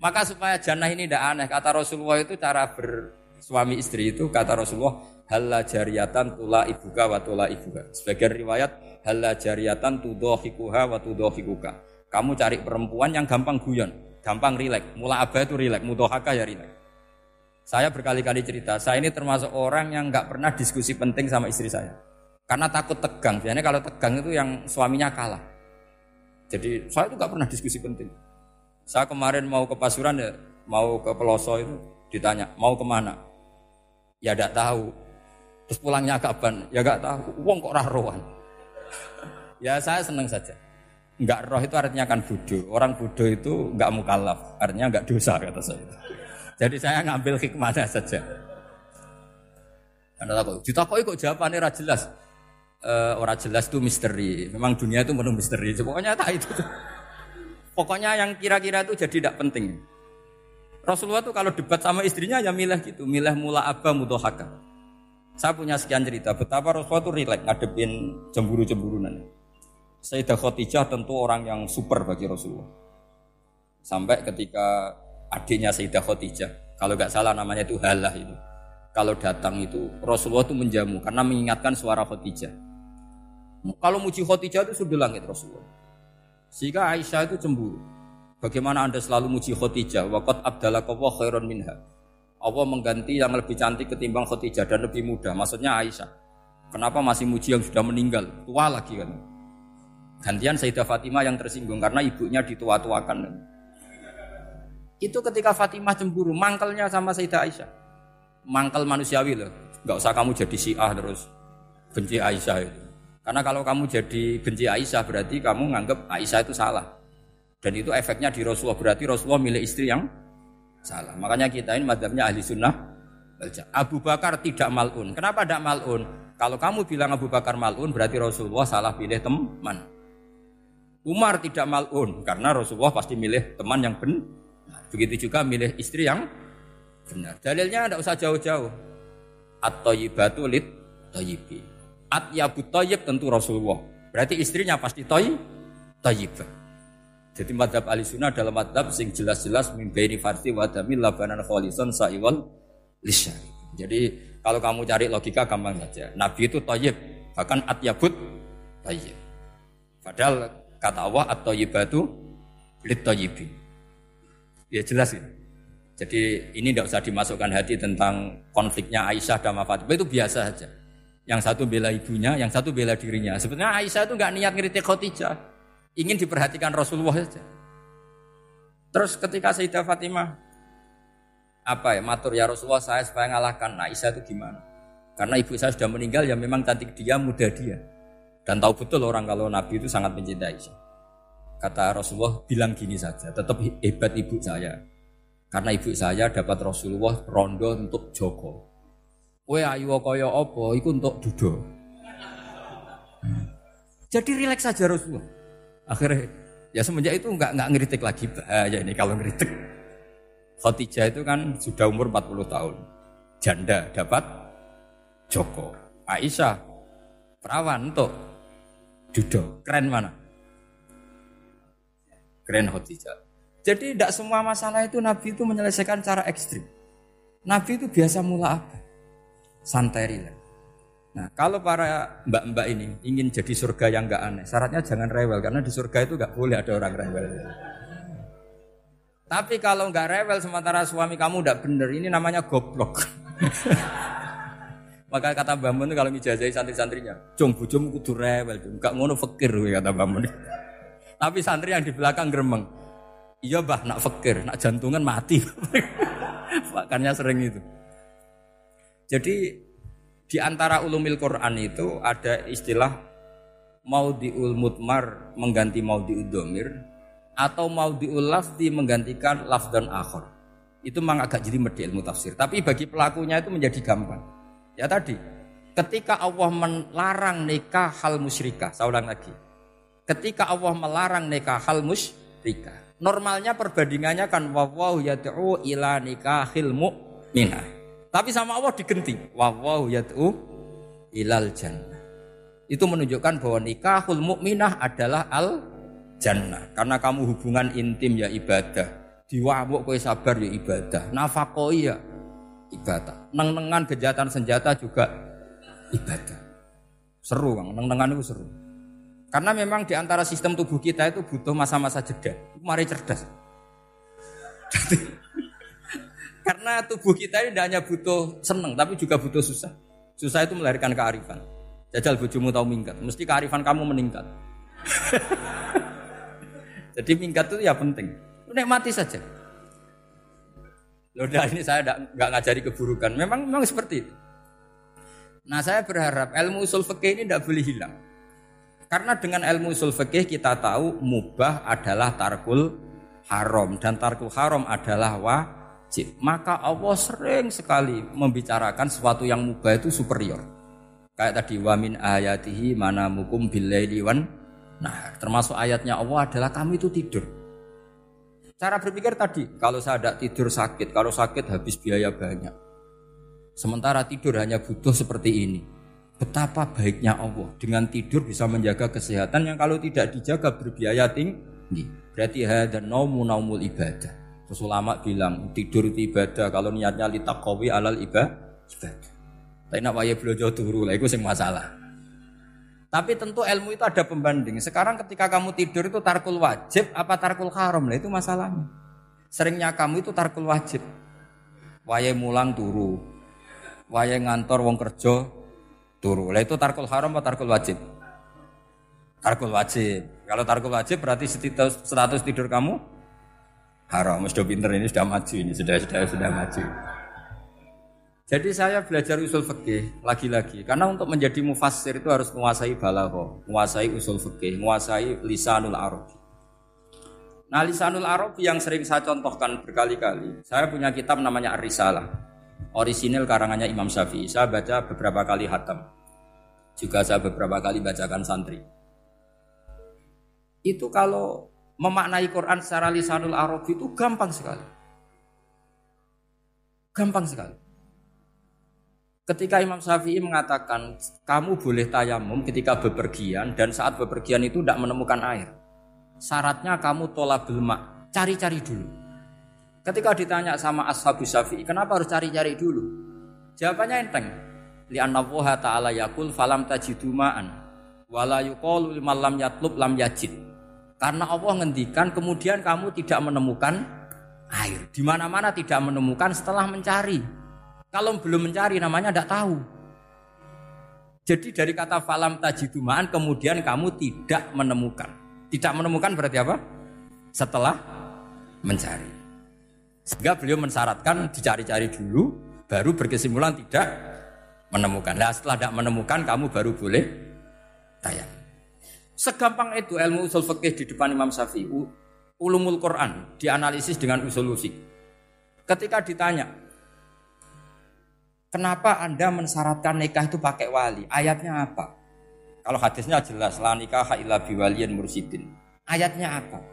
Speaker 1: Maka supaya jannah ini tidak aneh, kata Rasulullah itu cara ber, suami istri itu kata Rasulullah halla jariatan tula ibuka wa tula ibuka. Sebagian riwayat halla jariatan tudhahikuha wa tudhahikuka. Kamu cari perempuan yang gampang guyon, gampang rileks. Mula abah itu rileks, mutohaka ya rileks. Saya berkali-kali cerita, saya ini termasuk orang yang nggak pernah diskusi penting sama istri saya. Karena takut tegang. Biasanya kalau tegang itu yang suaminya kalah. Jadi saya itu nggak pernah diskusi penting. Saya kemarin mau ke Pasuruan ya, mau ke Peloso itu ditanya mau ke mana? Ya tidak tahu. Terus pulangnya kapan? Ya gak tahu. Wong kok rohan. ya saya seneng saja. Enggak roh itu artinya kan bodoh. Orang bodoh itu enggak mukallaf, artinya enggak dosa kata saya. Jadi saya ngambil hikmahnya saja. Anda takut, ditakoi kok jawabannya ora jelas. Uh, orang jelas itu misteri. Memang dunia itu penuh misteri. Pokoknya tak itu. Pokoknya yang kira-kira itu jadi tidak penting. Rasulullah tuh kalau debat sama istrinya ya milah gitu, milah mula abah mutohaka. Saya punya sekian cerita betapa Rasulullah itu rileks ngadepin cemburu-cemburunan. Sayyidah Khadijah tentu orang yang super bagi Rasulullah. Sampai ketika adiknya Sayyidah Khadijah, kalau nggak salah namanya itu Halah itu. Kalau datang itu Rasulullah itu menjamu karena mengingatkan suara Khadijah. Kalau muji Khadijah itu sudah langit Rasulullah. Sehingga Aisyah itu cemburu. Bagaimana anda selalu muji Khadijah? Waqat abdalakallah khairan minha. Allah mengganti yang lebih cantik ketimbang Khadijah dan lebih muda. Maksudnya Aisyah. Kenapa masih muji yang sudah meninggal? Tua lagi kan. Gantian Sayyidah Fatimah yang tersinggung karena ibunya ditua-tuakan. Itu ketika Fatimah cemburu, mangkelnya sama Sayyidah Aisyah. Mangkel manusiawi loh. Gak usah kamu jadi syiah terus benci Aisyah itu. Karena kalau kamu jadi benci Aisyah berarti kamu nganggap Aisyah itu salah. Dan itu efeknya di Rasulullah. Berarti Rasulullah milik istri yang Salah. Makanya kita ini madhabnya ahli sunnah. Abu Bakar tidak malun. Kenapa tidak malun? Kalau kamu bilang Abu Bakar malun berarti Rasulullah salah pilih teman. Umar tidak malun karena Rasulullah pasti milih teman yang benar. Begitu juga milih istri yang benar. Dalilnya tidak usah jauh-jauh. At-thayyibatu lid thayyibi. At-yabut thayyib tentu Rasulullah. Berarti istrinya pasti thayyib. Thayyibah. Jadi madhab ahli sunnah adalah madhab sing jelas-jelas mimbaini farti wadami labanan kholison sa'iwal lisyari. Jadi kalau kamu cari logika gampang saja. Nabi itu toyib, bahkan atyabut toyib. Padahal kata Allah at-toyibatu lit toyibi. Ya jelas ya. Jadi ini tidak usah dimasukkan hati tentang konfliknya Aisyah dan Fatimah itu biasa saja. Yang satu bela ibunya, yang satu bela dirinya. Sebenarnya Aisyah itu nggak niat ngeritik Khadijah ingin diperhatikan Rasulullah saja. Terus ketika Sayyidah Fatimah apa ya matur ya Rasulullah saya supaya ngalahkan Aisyah itu gimana? Karena ibu saya sudah meninggal ya memang cantik dia muda dia dan tahu betul orang kalau Nabi itu sangat mencintai Aisyah. Kata Rasulullah bilang gini saja, tetap hebat ibu saya. Karena ibu saya dapat Rasulullah rondo untuk Joko. Weh ayu kaya apa? Iku untuk dudo. Jadi rileks saja Rasulullah. Akhirnya ya semenjak itu nggak nggak ngeritik lagi bahaya ini kalau ngeritik. Khadijah itu kan sudah umur 40 tahun. Janda dapat Joko. Aisyah perawan untuk Dudo. Keren mana? Keren Khadijah. Jadi tidak semua masalah itu Nabi itu menyelesaikan cara ekstrim. Nabi itu biasa mula apa? Santai rileks. Nah, kalau para mbak-mbak ini ingin jadi surga yang enggak aneh, syaratnya jangan rewel karena di surga itu enggak boleh ada orang rewel. Tapi kalau enggak rewel sementara suami kamu enggak bener, ini namanya goblok. *laughs* Maka kata Mbak Mun kalau ngijazahi santri-santrinya, "Cung bojomu kudu rewel, enggak ngono fakir kata Mbak Mun. *laughs* Tapi santri yang di belakang gremeng. Iya, Mbah, nak fakir, nak jantungan mati. *laughs* Makanya sering itu. Jadi di antara ulumil Quran itu ada istilah maudiul mutmar mengganti maudiul domir atau maudiul lafdi menggantikan laf dan akhor. Itu memang agak jadi di ilmu tafsir. Tapi bagi pelakunya itu menjadi gampang. Ya tadi, ketika Allah melarang nikah hal musyrikah, saya ulang lagi. Ketika Allah melarang nikah hal musyrikah, normalnya perbandingannya kan wawahu yad'u ila nikahil mu'minah. Tapi sama Allah digenti. Wawahu yad'u ilal jannah. Itu menunjukkan bahwa nikahul mukminah adalah al jannah. Karena kamu hubungan intim ya ibadah. Diwamuk kowe sabar ya ibadah. Nafakoi ya ibadah. Neng-nengan kejahatan senjata juga ibadah. Seru Bang, neng-nengan itu seru. Karena memang di antara sistem tubuh kita itu butuh masa-masa jeda. Mari cerdas. Karena tubuh kita ini tidak hanya butuh seneng, tapi juga butuh susah. Susah itu melahirkan kearifan. Jajal bojomu tahu minggat, mesti kearifan kamu meningkat. *laughs* Jadi minggat itu ya penting. mati saja. Loh, ini saya nggak ngajari keburukan. Memang memang seperti itu. Nah saya berharap ilmu usul fikih ini tidak boleh hilang. Karena dengan ilmu usul fikih kita tahu mubah adalah tarkul haram dan tarkul haram adalah wajib. Maka Allah sering sekali membicarakan sesuatu yang mubah itu superior. Kayak tadi wamin ayatihi mana mukum billaili wan nah termasuk ayatnya Allah adalah kami itu tidur. Cara berpikir tadi, kalau saya tidak tidur sakit, kalau sakit habis biaya banyak. Sementara tidur hanya butuh seperti ini. Betapa baiknya Allah dengan tidur bisa menjaga kesehatan yang kalau tidak dijaga berbiaya tinggi. Berarti dan naumu naumul ibadah. Terus ulama bilang tidur itu ibadah kalau niatnya litaqawi alal ibadah. Tapi nak waya belajar turu lah itu sing masalah. Tapi tentu ilmu itu ada pembanding. Sekarang ketika kamu tidur itu tarkul wajib apa tarkul haram lah itu masalahnya. Seringnya kamu itu tarkul wajib. Waya mulang turu. Waya ngantor wong kerja turu. Lah itu tarkul haram atau tarkul wajib? Tarkul wajib. Kalau tarkul wajib berarti status, status tidur kamu haram. Sudah pinter ini sudah maju ini sudah sudah sudah maju. Jadi saya belajar usul fikih lagi-lagi karena untuk menjadi mufassir itu harus menguasai balaghah, menguasai usul fikih, menguasai lisanul arab. Nah lisanul arab yang sering saya contohkan berkali-kali, saya punya kitab namanya Ar-Risalah. Orisinil karangannya Imam Syafi'i. Saya baca beberapa kali hatam. Juga saya beberapa kali bacakan santri. Itu kalau memaknai Quran secara lisanul Arab itu gampang sekali. Gampang sekali. Ketika Imam Syafi'i mengatakan kamu boleh tayamum ketika bepergian dan saat bepergian itu tidak menemukan air. Syaratnya kamu tolak belmak, cari-cari dulu. Ketika ditanya sama ashabu syafi'i, kenapa harus cari-cari dulu? Jawabannya enteng. Lianna ta'ala yakul falam tajidu ma'an. Wala yuqalu lam yatlub lam yajid. Karena Allah ngendikan kemudian kamu tidak menemukan air. Di mana-mana tidak menemukan setelah mencari. Kalau belum mencari namanya tidak tahu. Jadi dari kata falam tajidumaan kemudian kamu tidak menemukan. Tidak menemukan berarti apa? Setelah mencari. Sehingga beliau mensyaratkan dicari-cari dulu, baru berkesimpulan tidak menemukan. Nah setelah tidak menemukan, kamu baru boleh tayang. Segampang itu ilmu usul fikih di depan Imam Syafi'i. Ulumul Quran dianalisis dengan usul usik. Ketika ditanya, kenapa Anda mensyaratkan nikah itu pakai wali? Ayatnya apa? Kalau hadisnya jelas, la nikah illa biwaliyin mursidin. Ayatnya apa?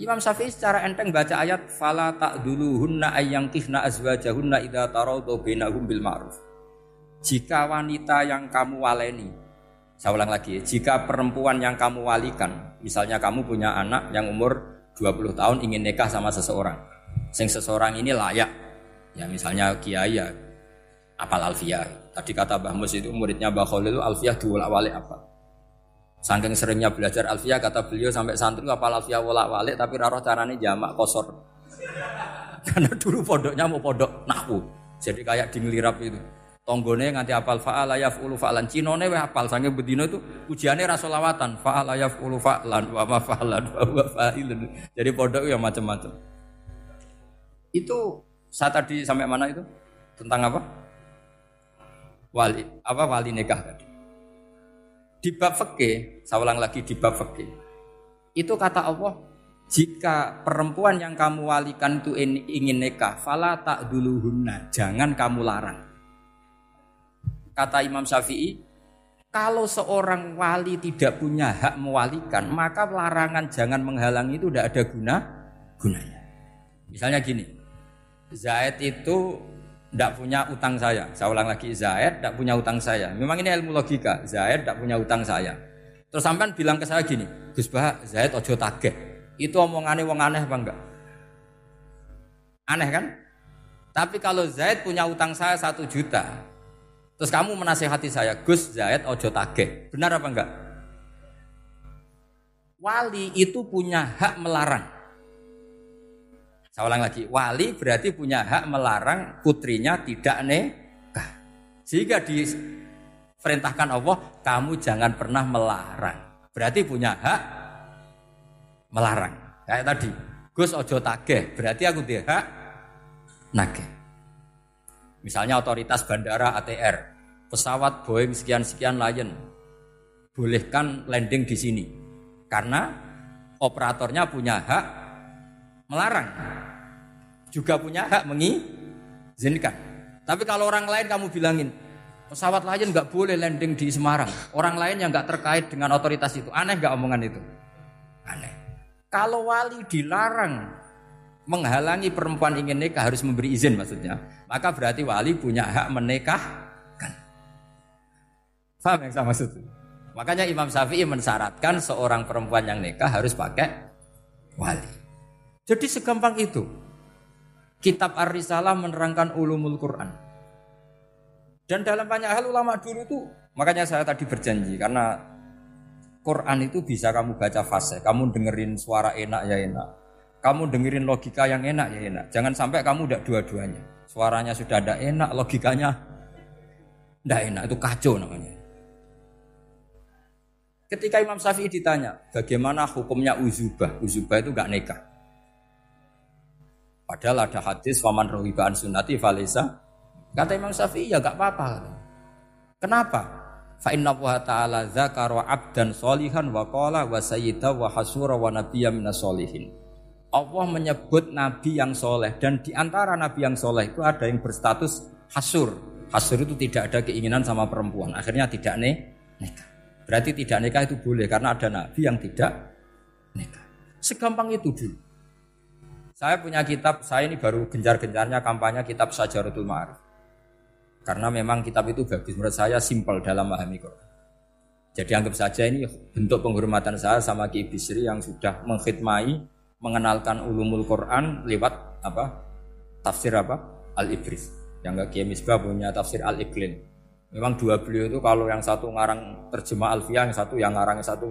Speaker 1: Imam Syafi'i secara enteng baca ayat fala ta'duluhunna ayyangkihna azwajahunna idza tarawdu bainahum bil ma'ruf. Jika wanita yang kamu waleni, saya ulang lagi, jika perempuan yang kamu walikan, misalnya kamu punya anak yang umur 20 tahun ingin nikah sama seseorang, sing seseorang ini layak, ya misalnya kiai ya apal alfiyah. Tadi kata Mbah Mus itu muridnya Mbah Khalil alfiyah dua wali apa? Saking seringnya belajar alfiah kata beliau sampai santri apa alfiah wolak walik tapi raro caranya jamak kosor. *laughs* Karena dulu pondoknya mau pondok nahu. Jadi kayak di ngelirap itu. Tonggone nganti apal fa'ala ulu fa'lan. Cinone weh apal saking bedino itu ujiannya rasolawatan. Fa'ala ulu fa'lan wa ma fa'lan wa ma fa'ilun. Jadi pondok ya macam-macam. Itu saat tadi sampai mana itu? Tentang apa? Wali, apa wali nikah tadi? Di bab fikih, saya ulang lagi di bab fikih. Itu kata Allah, jika perempuan yang kamu walikan itu ingin nikah, fala tak duluhunna, jangan kamu larang. Kata Imam Syafi'i, kalau seorang wali tidak punya hak mewalikan, maka larangan jangan menghalangi itu tidak ada guna gunanya. Misalnya gini, Zaid itu tidak punya utang saya. Saya ulang lagi, Zaid tidak punya utang saya. Memang ini ilmu logika. Zaid tidak punya utang saya. Terus sampean bilang ke saya gini, Gus Bah, Zaid ojo tagih. Itu omongannya wong aneh apa enggak? Aneh kan? Tapi kalau Zaid punya utang saya satu juta, terus kamu menasehati saya, Gus Zaid ojo tagih. Benar apa enggak? Wali itu punya hak melarang. Saya ulang lagi, wali berarti punya hak melarang putrinya tidak nikah. Sehingga diperintahkan Allah, kamu jangan pernah melarang. Berarti punya hak melarang. Kayak tadi, Gus ojo tageh, berarti aku dia hak nageh. Misalnya otoritas bandara ATR, pesawat Boeing sekian-sekian Lion bolehkan landing di sini. Karena operatornya punya hak melarang. Juga punya hak mengizinkan. Tapi kalau orang lain kamu bilangin pesawat Lion nggak boleh landing di Semarang. Orang lain yang nggak terkait dengan otoritas itu aneh nggak omongan itu? Aneh. Kalau wali dilarang menghalangi perempuan ingin nikah harus memberi izin maksudnya, maka berarti wali punya hak menikahkan. Faham yang saya maksud? Makanya Imam Syafi'i mensyaratkan seorang perempuan yang nikah harus pakai wali. Jadi segampang itu. Kitab Ar-Risalah menerangkan ulumul Quran. Dan dalam banyak hal ulama dulu itu, makanya saya tadi berjanji karena Quran itu bisa kamu baca fase, kamu dengerin suara enak ya enak, kamu dengerin logika yang enak ya enak. Jangan sampai kamu udah dua-duanya. Suaranya sudah ada enak, logikanya tidak enak. Itu kacau namanya. Ketika Imam Syafi'i ditanya, bagaimana hukumnya uzubah? Uzubah itu gak nikah. Padahal ada hadis waman rohibaan sunati falesa. Kata Imam Syafi'i ya gak apa-apa. Kenapa? Fa inna ta'ala zakara abdan solihan wa qala wa sayyida wa hasura wa nabiyya minas solihin. Allah menyebut nabi yang soleh dan di antara nabi yang soleh itu ada yang berstatus hasur. Hasur itu tidak ada keinginan sama perempuan. Akhirnya tidak nih nikah. Berarti tidak nikah itu boleh karena ada nabi yang tidak nikah. Segampang itu dulu. Saya punya kitab, saya ini baru gencar-gencarnya kampanye kitab Sajaratul Ma'arif. Karena memang kitab itu bagus menurut saya simpel dalam memahami Quran. Jadi anggap saja ini bentuk penghormatan saya sama Ki Bisri yang sudah mengkhidmai mengenalkan ulumul Quran lewat apa? Tafsir apa? Al-Ibris. Yang gak Kiai Misbah punya tafsir Al-Iqlin. Memang dua beliau itu kalau yang satu ngarang terjemah Alfiah, yang satu yang ngarang yang satu.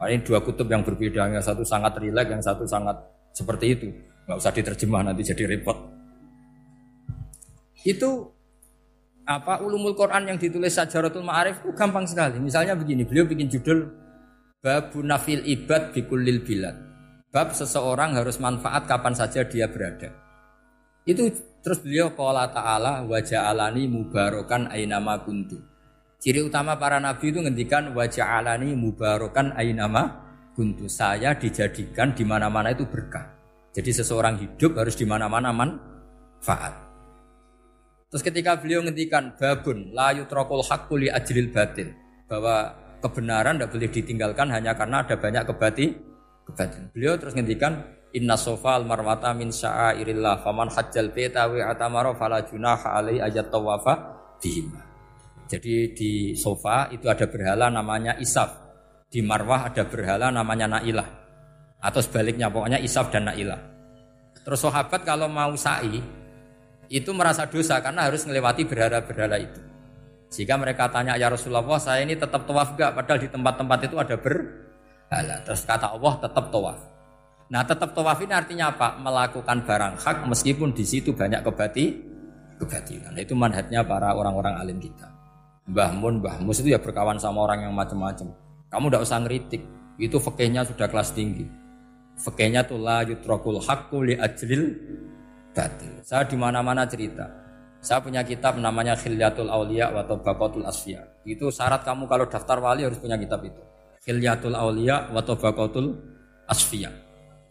Speaker 1: Ini dua kutub yang berbeda, yang satu sangat rileks, yang satu sangat seperti itu. Nggak usah diterjemah nanti jadi repot. Itu apa ulumul Quran yang ditulis Sajaratul Ma'arif itu gampang sekali. Misalnya begini, beliau bikin judul Babu Nafil Ibad Bikulil Bilad. Bab seseorang harus manfaat kapan saja dia berada. Itu terus beliau qala ta'ala wajah alani mubarokan ainama kuntu. Ciri utama para nabi itu ngendikan wajah alani mubarokan ainama kuntu. Saya dijadikan di mana-mana itu berkah. Jadi seseorang hidup harus di mana-mana manfaat. Terus ketika beliau ngendikan babun la yutrokul haqqu li ajlil batil bahwa kebenaran tidak boleh ditinggalkan hanya karena ada banyak kebati Beliau terus ngendikan Inna sofal marwata min sya'airillah faman hajjal baita wa atamara fala junaha alai ayat tawafa bihima. Jadi di sofa itu ada berhala namanya Isaf. Di Marwah ada berhala namanya Nailah. Atau sebaliknya pokoknya Isaf dan Nailah. Terus sahabat kalau mau sa'i itu merasa dosa karena harus melewati berhala-berhala itu. Jika mereka tanya ya Rasulullah saya ini tetap tawaf gak padahal di tempat-tempat itu ada ber Hala. Terus kata Allah tetap tawaf. Nah tetap tawaf ini artinya apa? Melakukan barang hak meskipun di situ banyak kebati kebatilan. Itu manhatnya para orang-orang alim kita. Mbah Mun, Mbah Mus itu ya berkawan sama orang yang macam-macam. Kamu tidak usah ngeritik. Itu fakihnya sudah kelas tinggi. Fakihnya tuh la yutrokul haqqu li ajlil batil. Saya di mana-mana cerita. Saya punya kitab namanya Khilyatul Aulia atau Bakotul Asfiya. Itu syarat kamu kalau daftar wali harus punya kitab itu. Khilyatul Aulia wa Tabaqatul Asfiya.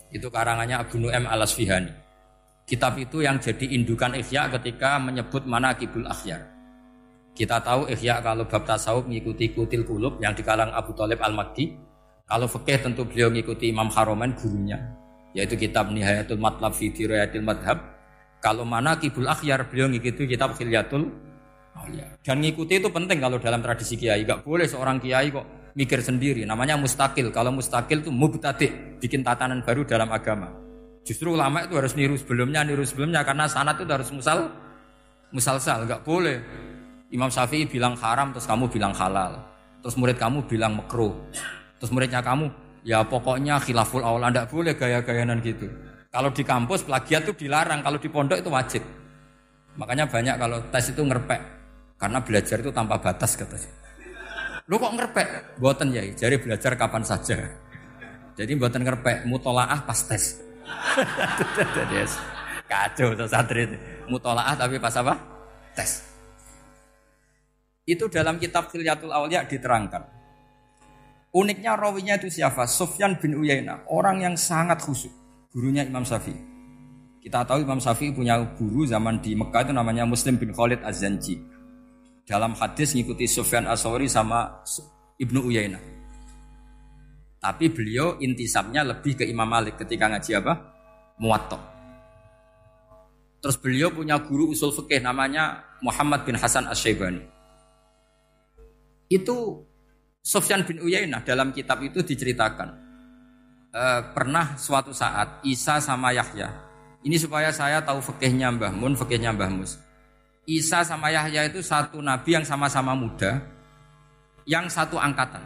Speaker 1: Itu karangannya Abu Nu'aim Al Asfihani. Kitab itu yang jadi indukan Ihya ketika menyebut mana kibul akhyar. Kita tahu Ihya kalau bab tasawuf mengikuti kutil kulub yang dikalang Abu Talib Al Makki. Kalau fikih tentu beliau mengikuti Imam Haromen gurunya, yaitu kitab Nihayatul Matlab fi Dirayatil Madhab. Kalau mana kibul akhyar beliau mengikuti kitab Khilyatul Aulia. Dan mengikuti itu penting kalau dalam tradisi kiai. Gak boleh seorang kiai kok mikir sendiri. Namanya mustakil. Kalau mustakil itu mubtadi, bikin tatanan baru dalam agama. Justru ulama itu harus niru sebelumnya, niru sebelumnya karena sanat itu harus musal musalsal, nggak boleh. Imam Syafi'i bilang haram terus kamu bilang halal. Terus murid kamu bilang makruh. Terus muridnya kamu ya pokoknya khilaful awal nggak boleh gaya-gayanan gitu. Kalau di kampus plagiat itu dilarang, kalau di pondok itu wajib. Makanya banyak kalau tes itu ngerpek. Karena belajar itu tanpa batas katanya. Lu kok ngerpek? Buatan ya, jadi belajar kapan saja. Jadi buatan ngerpek, mutolaah pas tes. *laughs* Kacau tuh santri itu. Mutolaah tapi pas apa? Tes. Itu dalam kitab Khilyatul Awliya diterangkan. Uniknya rawinya itu siapa? Sufyan bin Uyainah, orang yang sangat khusyuk. Gurunya Imam Syafi'i. Kita tahu Imam Syafi'i punya guru zaman di Mekah itu namanya Muslim bin Khalid Az-Zanji. Dalam hadis ngikuti Sufyan Asawri sama Ibnu Uyainah. Tapi beliau intisabnya lebih ke Imam Malik ketika ngaji apa? Muwatta. Terus beliau punya guru usul fikih namanya Muhammad bin Hasan Asy-Syaibani. Itu Sofyan bin Uyainah dalam kitab itu diceritakan e, pernah suatu saat Isa sama Yahya. Ini supaya saya tahu fikihnya Mbah Mun, fikihnya Mbah Mus. Isa sama Yahya itu satu nabi yang sama-sama muda, yang satu angkatan.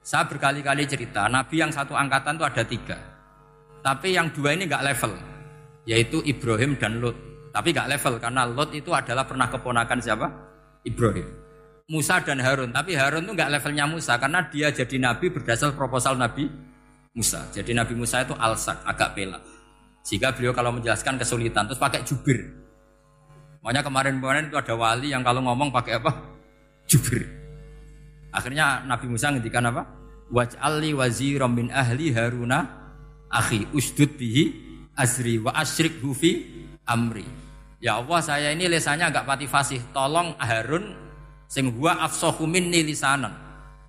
Speaker 1: Saya berkali-kali cerita, nabi yang satu angkatan itu ada tiga. Tapi yang dua ini nggak level, yaitu Ibrahim dan Lot. Tapi nggak level karena Lot itu adalah pernah keponakan siapa? Ibrahim. Musa dan Harun. Tapi Harun itu nggak levelnya Musa karena dia jadi nabi berdasar proposal Nabi Musa. Jadi Nabi Musa itu alsak, agak pelak. Sehingga beliau kalau menjelaskan kesulitan terus pakai jubir. Makanya kemarin-kemarin itu ada wali yang kalau ngomong pakai apa? Jubir. Akhirnya Nabi Musa ngendikan apa? Waj'alli waziram min ahli Haruna akhi usdud bihi azri wa asyrik hufi amri. Ya Allah saya ini lesanya agak pati fasih. Tolong Harun Sing huwa afsahu minni lisanan.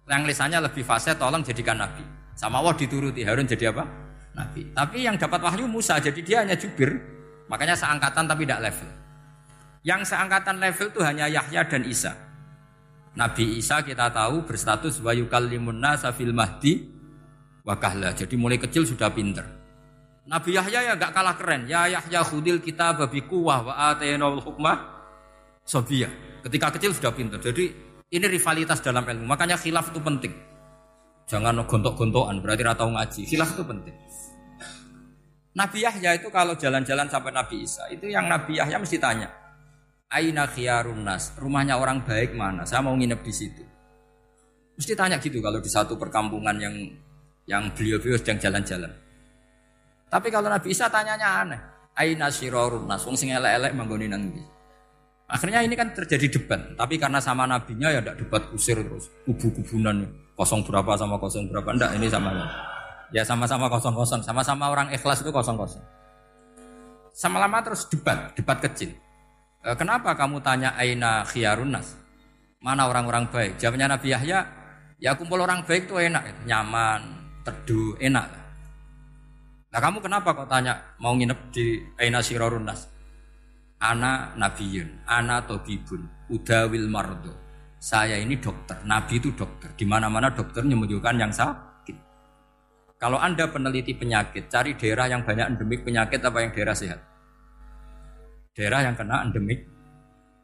Speaker 1: Yang lisannya lebih fasih tolong jadikan nabi. Sama Allah dituruti Harun jadi apa? Nabi. Tapi yang dapat wahyu Musa jadi dia hanya jubir. Makanya seangkatan tapi tidak level. Yang seangkatan level itu hanya Yahya dan Isa. Nabi Isa kita tahu berstatus wa yukallimun nasa fil mahdi wa kahla. Jadi mulai kecil sudah pinter. Nabi Yahya ya gak kalah keren. Ya Yahya khudil kita babi kuwah wa atainal hukmah. Ketika kecil sudah pintar. Jadi ini rivalitas dalam ilmu. Makanya khilaf itu penting. Jangan gontok-gontokan, berarti ratau ngaji. Khilaf itu penting. Nabi Yahya itu kalau jalan-jalan sampai Nabi Isa, itu yang Nabi Yahya mesti tanya. Aina khiyarun nas, rumahnya orang baik mana? Saya mau nginep di situ. Mesti tanya gitu kalau di satu perkampungan yang yang beliau-beliau sedang jalan-jalan. Tapi kalau Nabi Isa tanyanya aneh. Aina sirorun nas, wong sing elek-elek manggoni nang Akhirnya ini kan terjadi debat, tapi karena sama nabinya ya tidak debat kusir terus kubu-kubunan kosong berapa sama kosong berapa enggak ini sama ya sama-sama kosong kosong sama-sama orang ikhlas itu kosong kosong. Sama lama terus debat, debat kecil. E, kenapa kamu tanya aina khiyarun nas? Mana orang-orang baik? Jawabnya Nabi Yahya, ya kumpul orang baik itu enak, nyaman, teduh, enak. Nah kamu kenapa kok tanya mau nginep di aina sirarun nas? Ana nabiyun, ana tobibun, udawil mardo. Saya ini dokter, nabi itu dokter. Di mana-mana dokter menyembuhkan yang sakit. Kalau Anda peneliti penyakit, cari daerah yang banyak endemik penyakit apa yang daerah sehat? Daerah yang kena endemik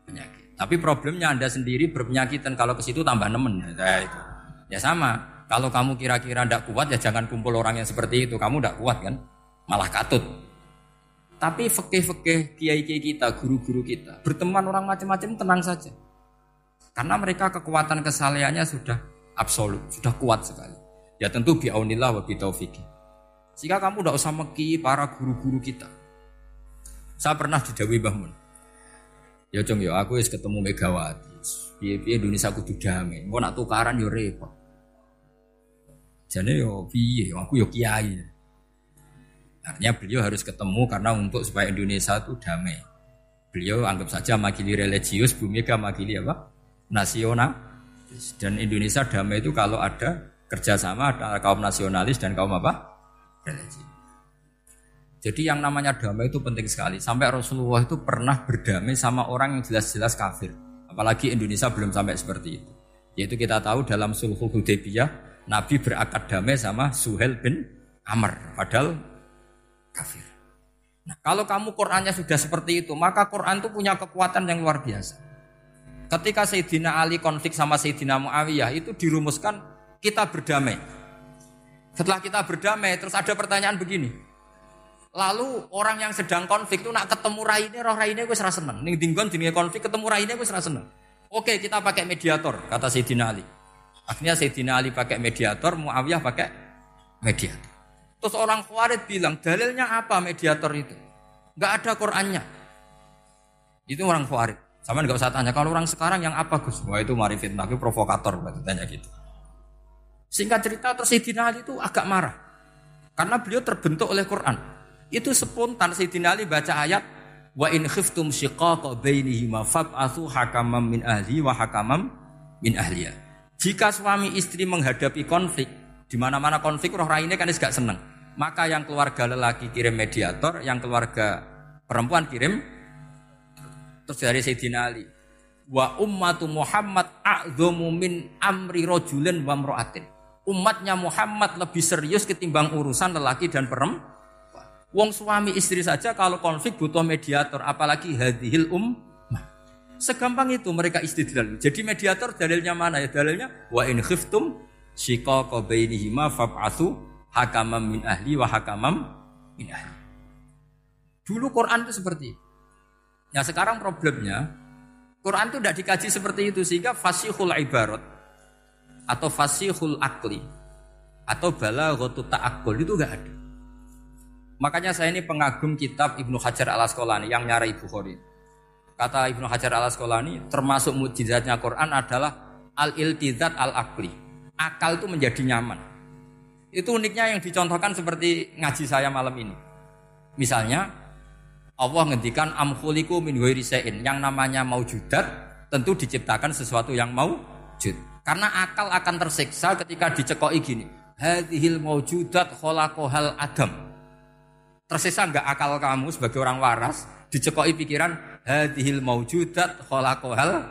Speaker 1: penyakit. Tapi problemnya Anda sendiri berpenyakit dan kalau ke situ tambah nemen. Ya, itu. ya sama. Kalau kamu kira-kira tidak kuat ya jangan kumpul orang yang seperti itu. Kamu tidak kuat kan? Malah katut. Tapi fikih-fikih kiai-kiai kita, guru-guru kita, berteman orang macam-macam tenang saja. Karena mereka kekuatan kesalehannya sudah absolut, sudah kuat sekali. Ya tentu biaunillah wa bitaufiki. Jika kamu tidak usah meki para guru-guru kita. Saya pernah didawi Mbah Ya cong ya aku wis ketemu Megawati. Piye-piye Indonesia kudu damai. Mau nak tukaran yo repot. Jadi yo piye aku yo kiai. Artinya beliau harus ketemu karena untuk supaya Indonesia itu damai. Beliau anggap saja makili religius, Bu Mega makili apa? Nasional. Dan Indonesia damai itu kalau ada kerjasama antara kaum nasionalis dan kaum apa? Religi. Jadi yang namanya damai itu penting sekali. Sampai Rasulullah itu pernah berdamai sama orang yang jelas-jelas kafir. Apalagi Indonesia belum sampai seperti itu. Yaitu kita tahu dalam sulhul Hudaybiyah, Nabi berakad damai sama Suhel bin Amr. Padahal kafir. Nah, kalau kamu Qurannya sudah seperti itu, maka Quran itu punya kekuatan yang luar biasa. Ketika Sayyidina Ali konflik sama Sayyidina Muawiyah itu dirumuskan kita berdamai. Setelah kita berdamai, terus ada pertanyaan begini. Lalu orang yang sedang konflik itu nak ketemu raine, roh raine gue serasa seneng. Ning dinggon jenis konflik ketemu raine gue serasa seneng. Oke, kita pakai mediator, kata Sayyidina Ali. Akhirnya Sayyidina Ali pakai mediator, Muawiyah pakai mediator. Terus orang Khawarij bilang, dalilnya apa mediator itu? Enggak ada Qur'annya. Itu orang Khawarij. Sama nggak usah tanya kalau orang sekarang yang apa Gus? Wah itu mari fitnah, itu provokator berarti tanya gitu. Singkat cerita terus Sayyidina Ali itu agak marah. Karena beliau terbentuk oleh Quran. Itu spontan Sayyidina Ali baca ayat wa in khiftum shiqaqa bainihima fab'athu hakamam min ahli wa hakamam min ahliya. Jika suami istri menghadapi konflik, di mana-mana konflik roh raine kan gak seneng. Maka yang keluarga lelaki kirim mediator, yang keluarga perempuan kirim Terus dari Sayyidina Ali. Wa ummatu Muhammad a'dhamu min amri rajulin wa mra'atin. Umatnya Muhammad lebih serius ketimbang urusan lelaki dan perempuan. Wong suami istri saja kalau konflik butuh mediator, apalagi hadhil um. Segampang itu mereka istidlal. Jadi mediator dalilnya mana ya? Dalilnya wa in khiftum shiqaqa bainihima fab'atsu hakamam min ahli wa hakamam min ahli. Dulu Quran itu seperti itu. Nah sekarang problemnya Quran itu tidak dikaji seperti itu sehingga fasihul ibarat atau fasihul akli atau bala ta'akul itu gak ada. Makanya saya ini pengagum kitab Ibnu Hajar al Asqalani yang nyari Bukhari. Kata Ibnu Hajar al Asqalani termasuk mujizatnya Quran adalah al iltizat al akli. Akal itu menjadi nyaman. Itu uniknya yang dicontohkan seperti ngaji saya malam ini. Misalnya Allah ngendikan amkhuliku min ghairi Yang namanya maujudat tentu diciptakan sesuatu yang maujud. Karena akal akan tersiksa ketika dicekoi gini. Hadhil maujudat khalaqohal adam. Tersiksa enggak akal kamu sebagai orang waras dicekoi pikiran hadhil maujudat khalaqohal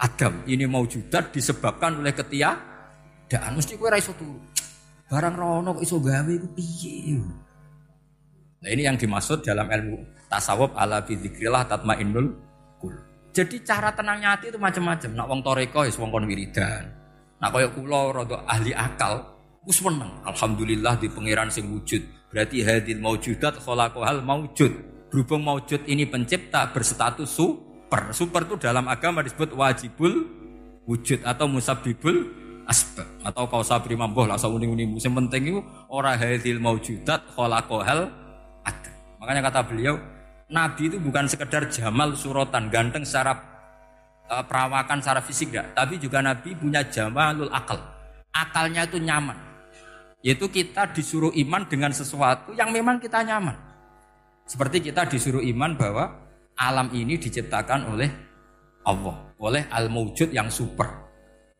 Speaker 1: adam. Ini maujudat disebabkan oleh ketiadaan. Mesti kowe ra iso turu. Barang rono kok iso gawe iku piye? Nah ini yang dimaksud dalam ilmu tasawuf ala bidzikrillah tatmainnul kul. Jadi cara tenangnya hati itu macam-macam. Nak wong toreko ya wong kon wiridan. Nak kaya kula rada ahli akal, wis. Alhamdulillah di pangeran sing wujud. Berarti hadil maujudat khalaqahal maujud. Berhubung maujud ini pencipta berstatus super. Super itu dalam agama disebut wajibul wujud atau musabibul asbab atau kau sabri mamboh lah sauni-uni musim penting itu ora hadil maujudat khalaqahal ada. Makanya kata beliau Nabi itu bukan sekedar jamal surotan, ganteng secara uh, perawakan, secara fisik enggak. Tapi juga Nabi punya jamalul akal. Akalnya itu nyaman. Yaitu kita disuruh iman dengan sesuatu yang memang kita nyaman. Seperti kita disuruh iman bahwa alam ini diciptakan oleh Allah, oleh al-mawjud yang super.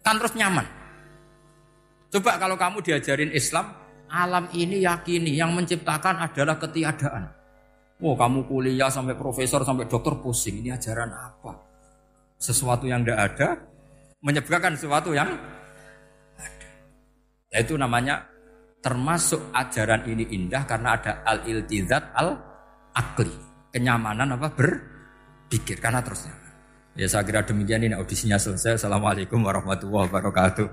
Speaker 1: Kan terus nyaman. Coba kalau kamu diajarin Islam, alam ini yakini yang menciptakan adalah ketiadaan. Oh kamu kuliah sampai profesor sampai dokter pusing. Ini ajaran apa? Sesuatu yang tidak ada menyebabkan sesuatu yang ada. Yaitu namanya termasuk ajaran ini indah karena ada al-iltizat al-akli. Kenyamanan apa? Berpikir karena terusnya. Ya saya kira demikian ini audisinya selesai. Assalamualaikum warahmatullahi wabarakatuh.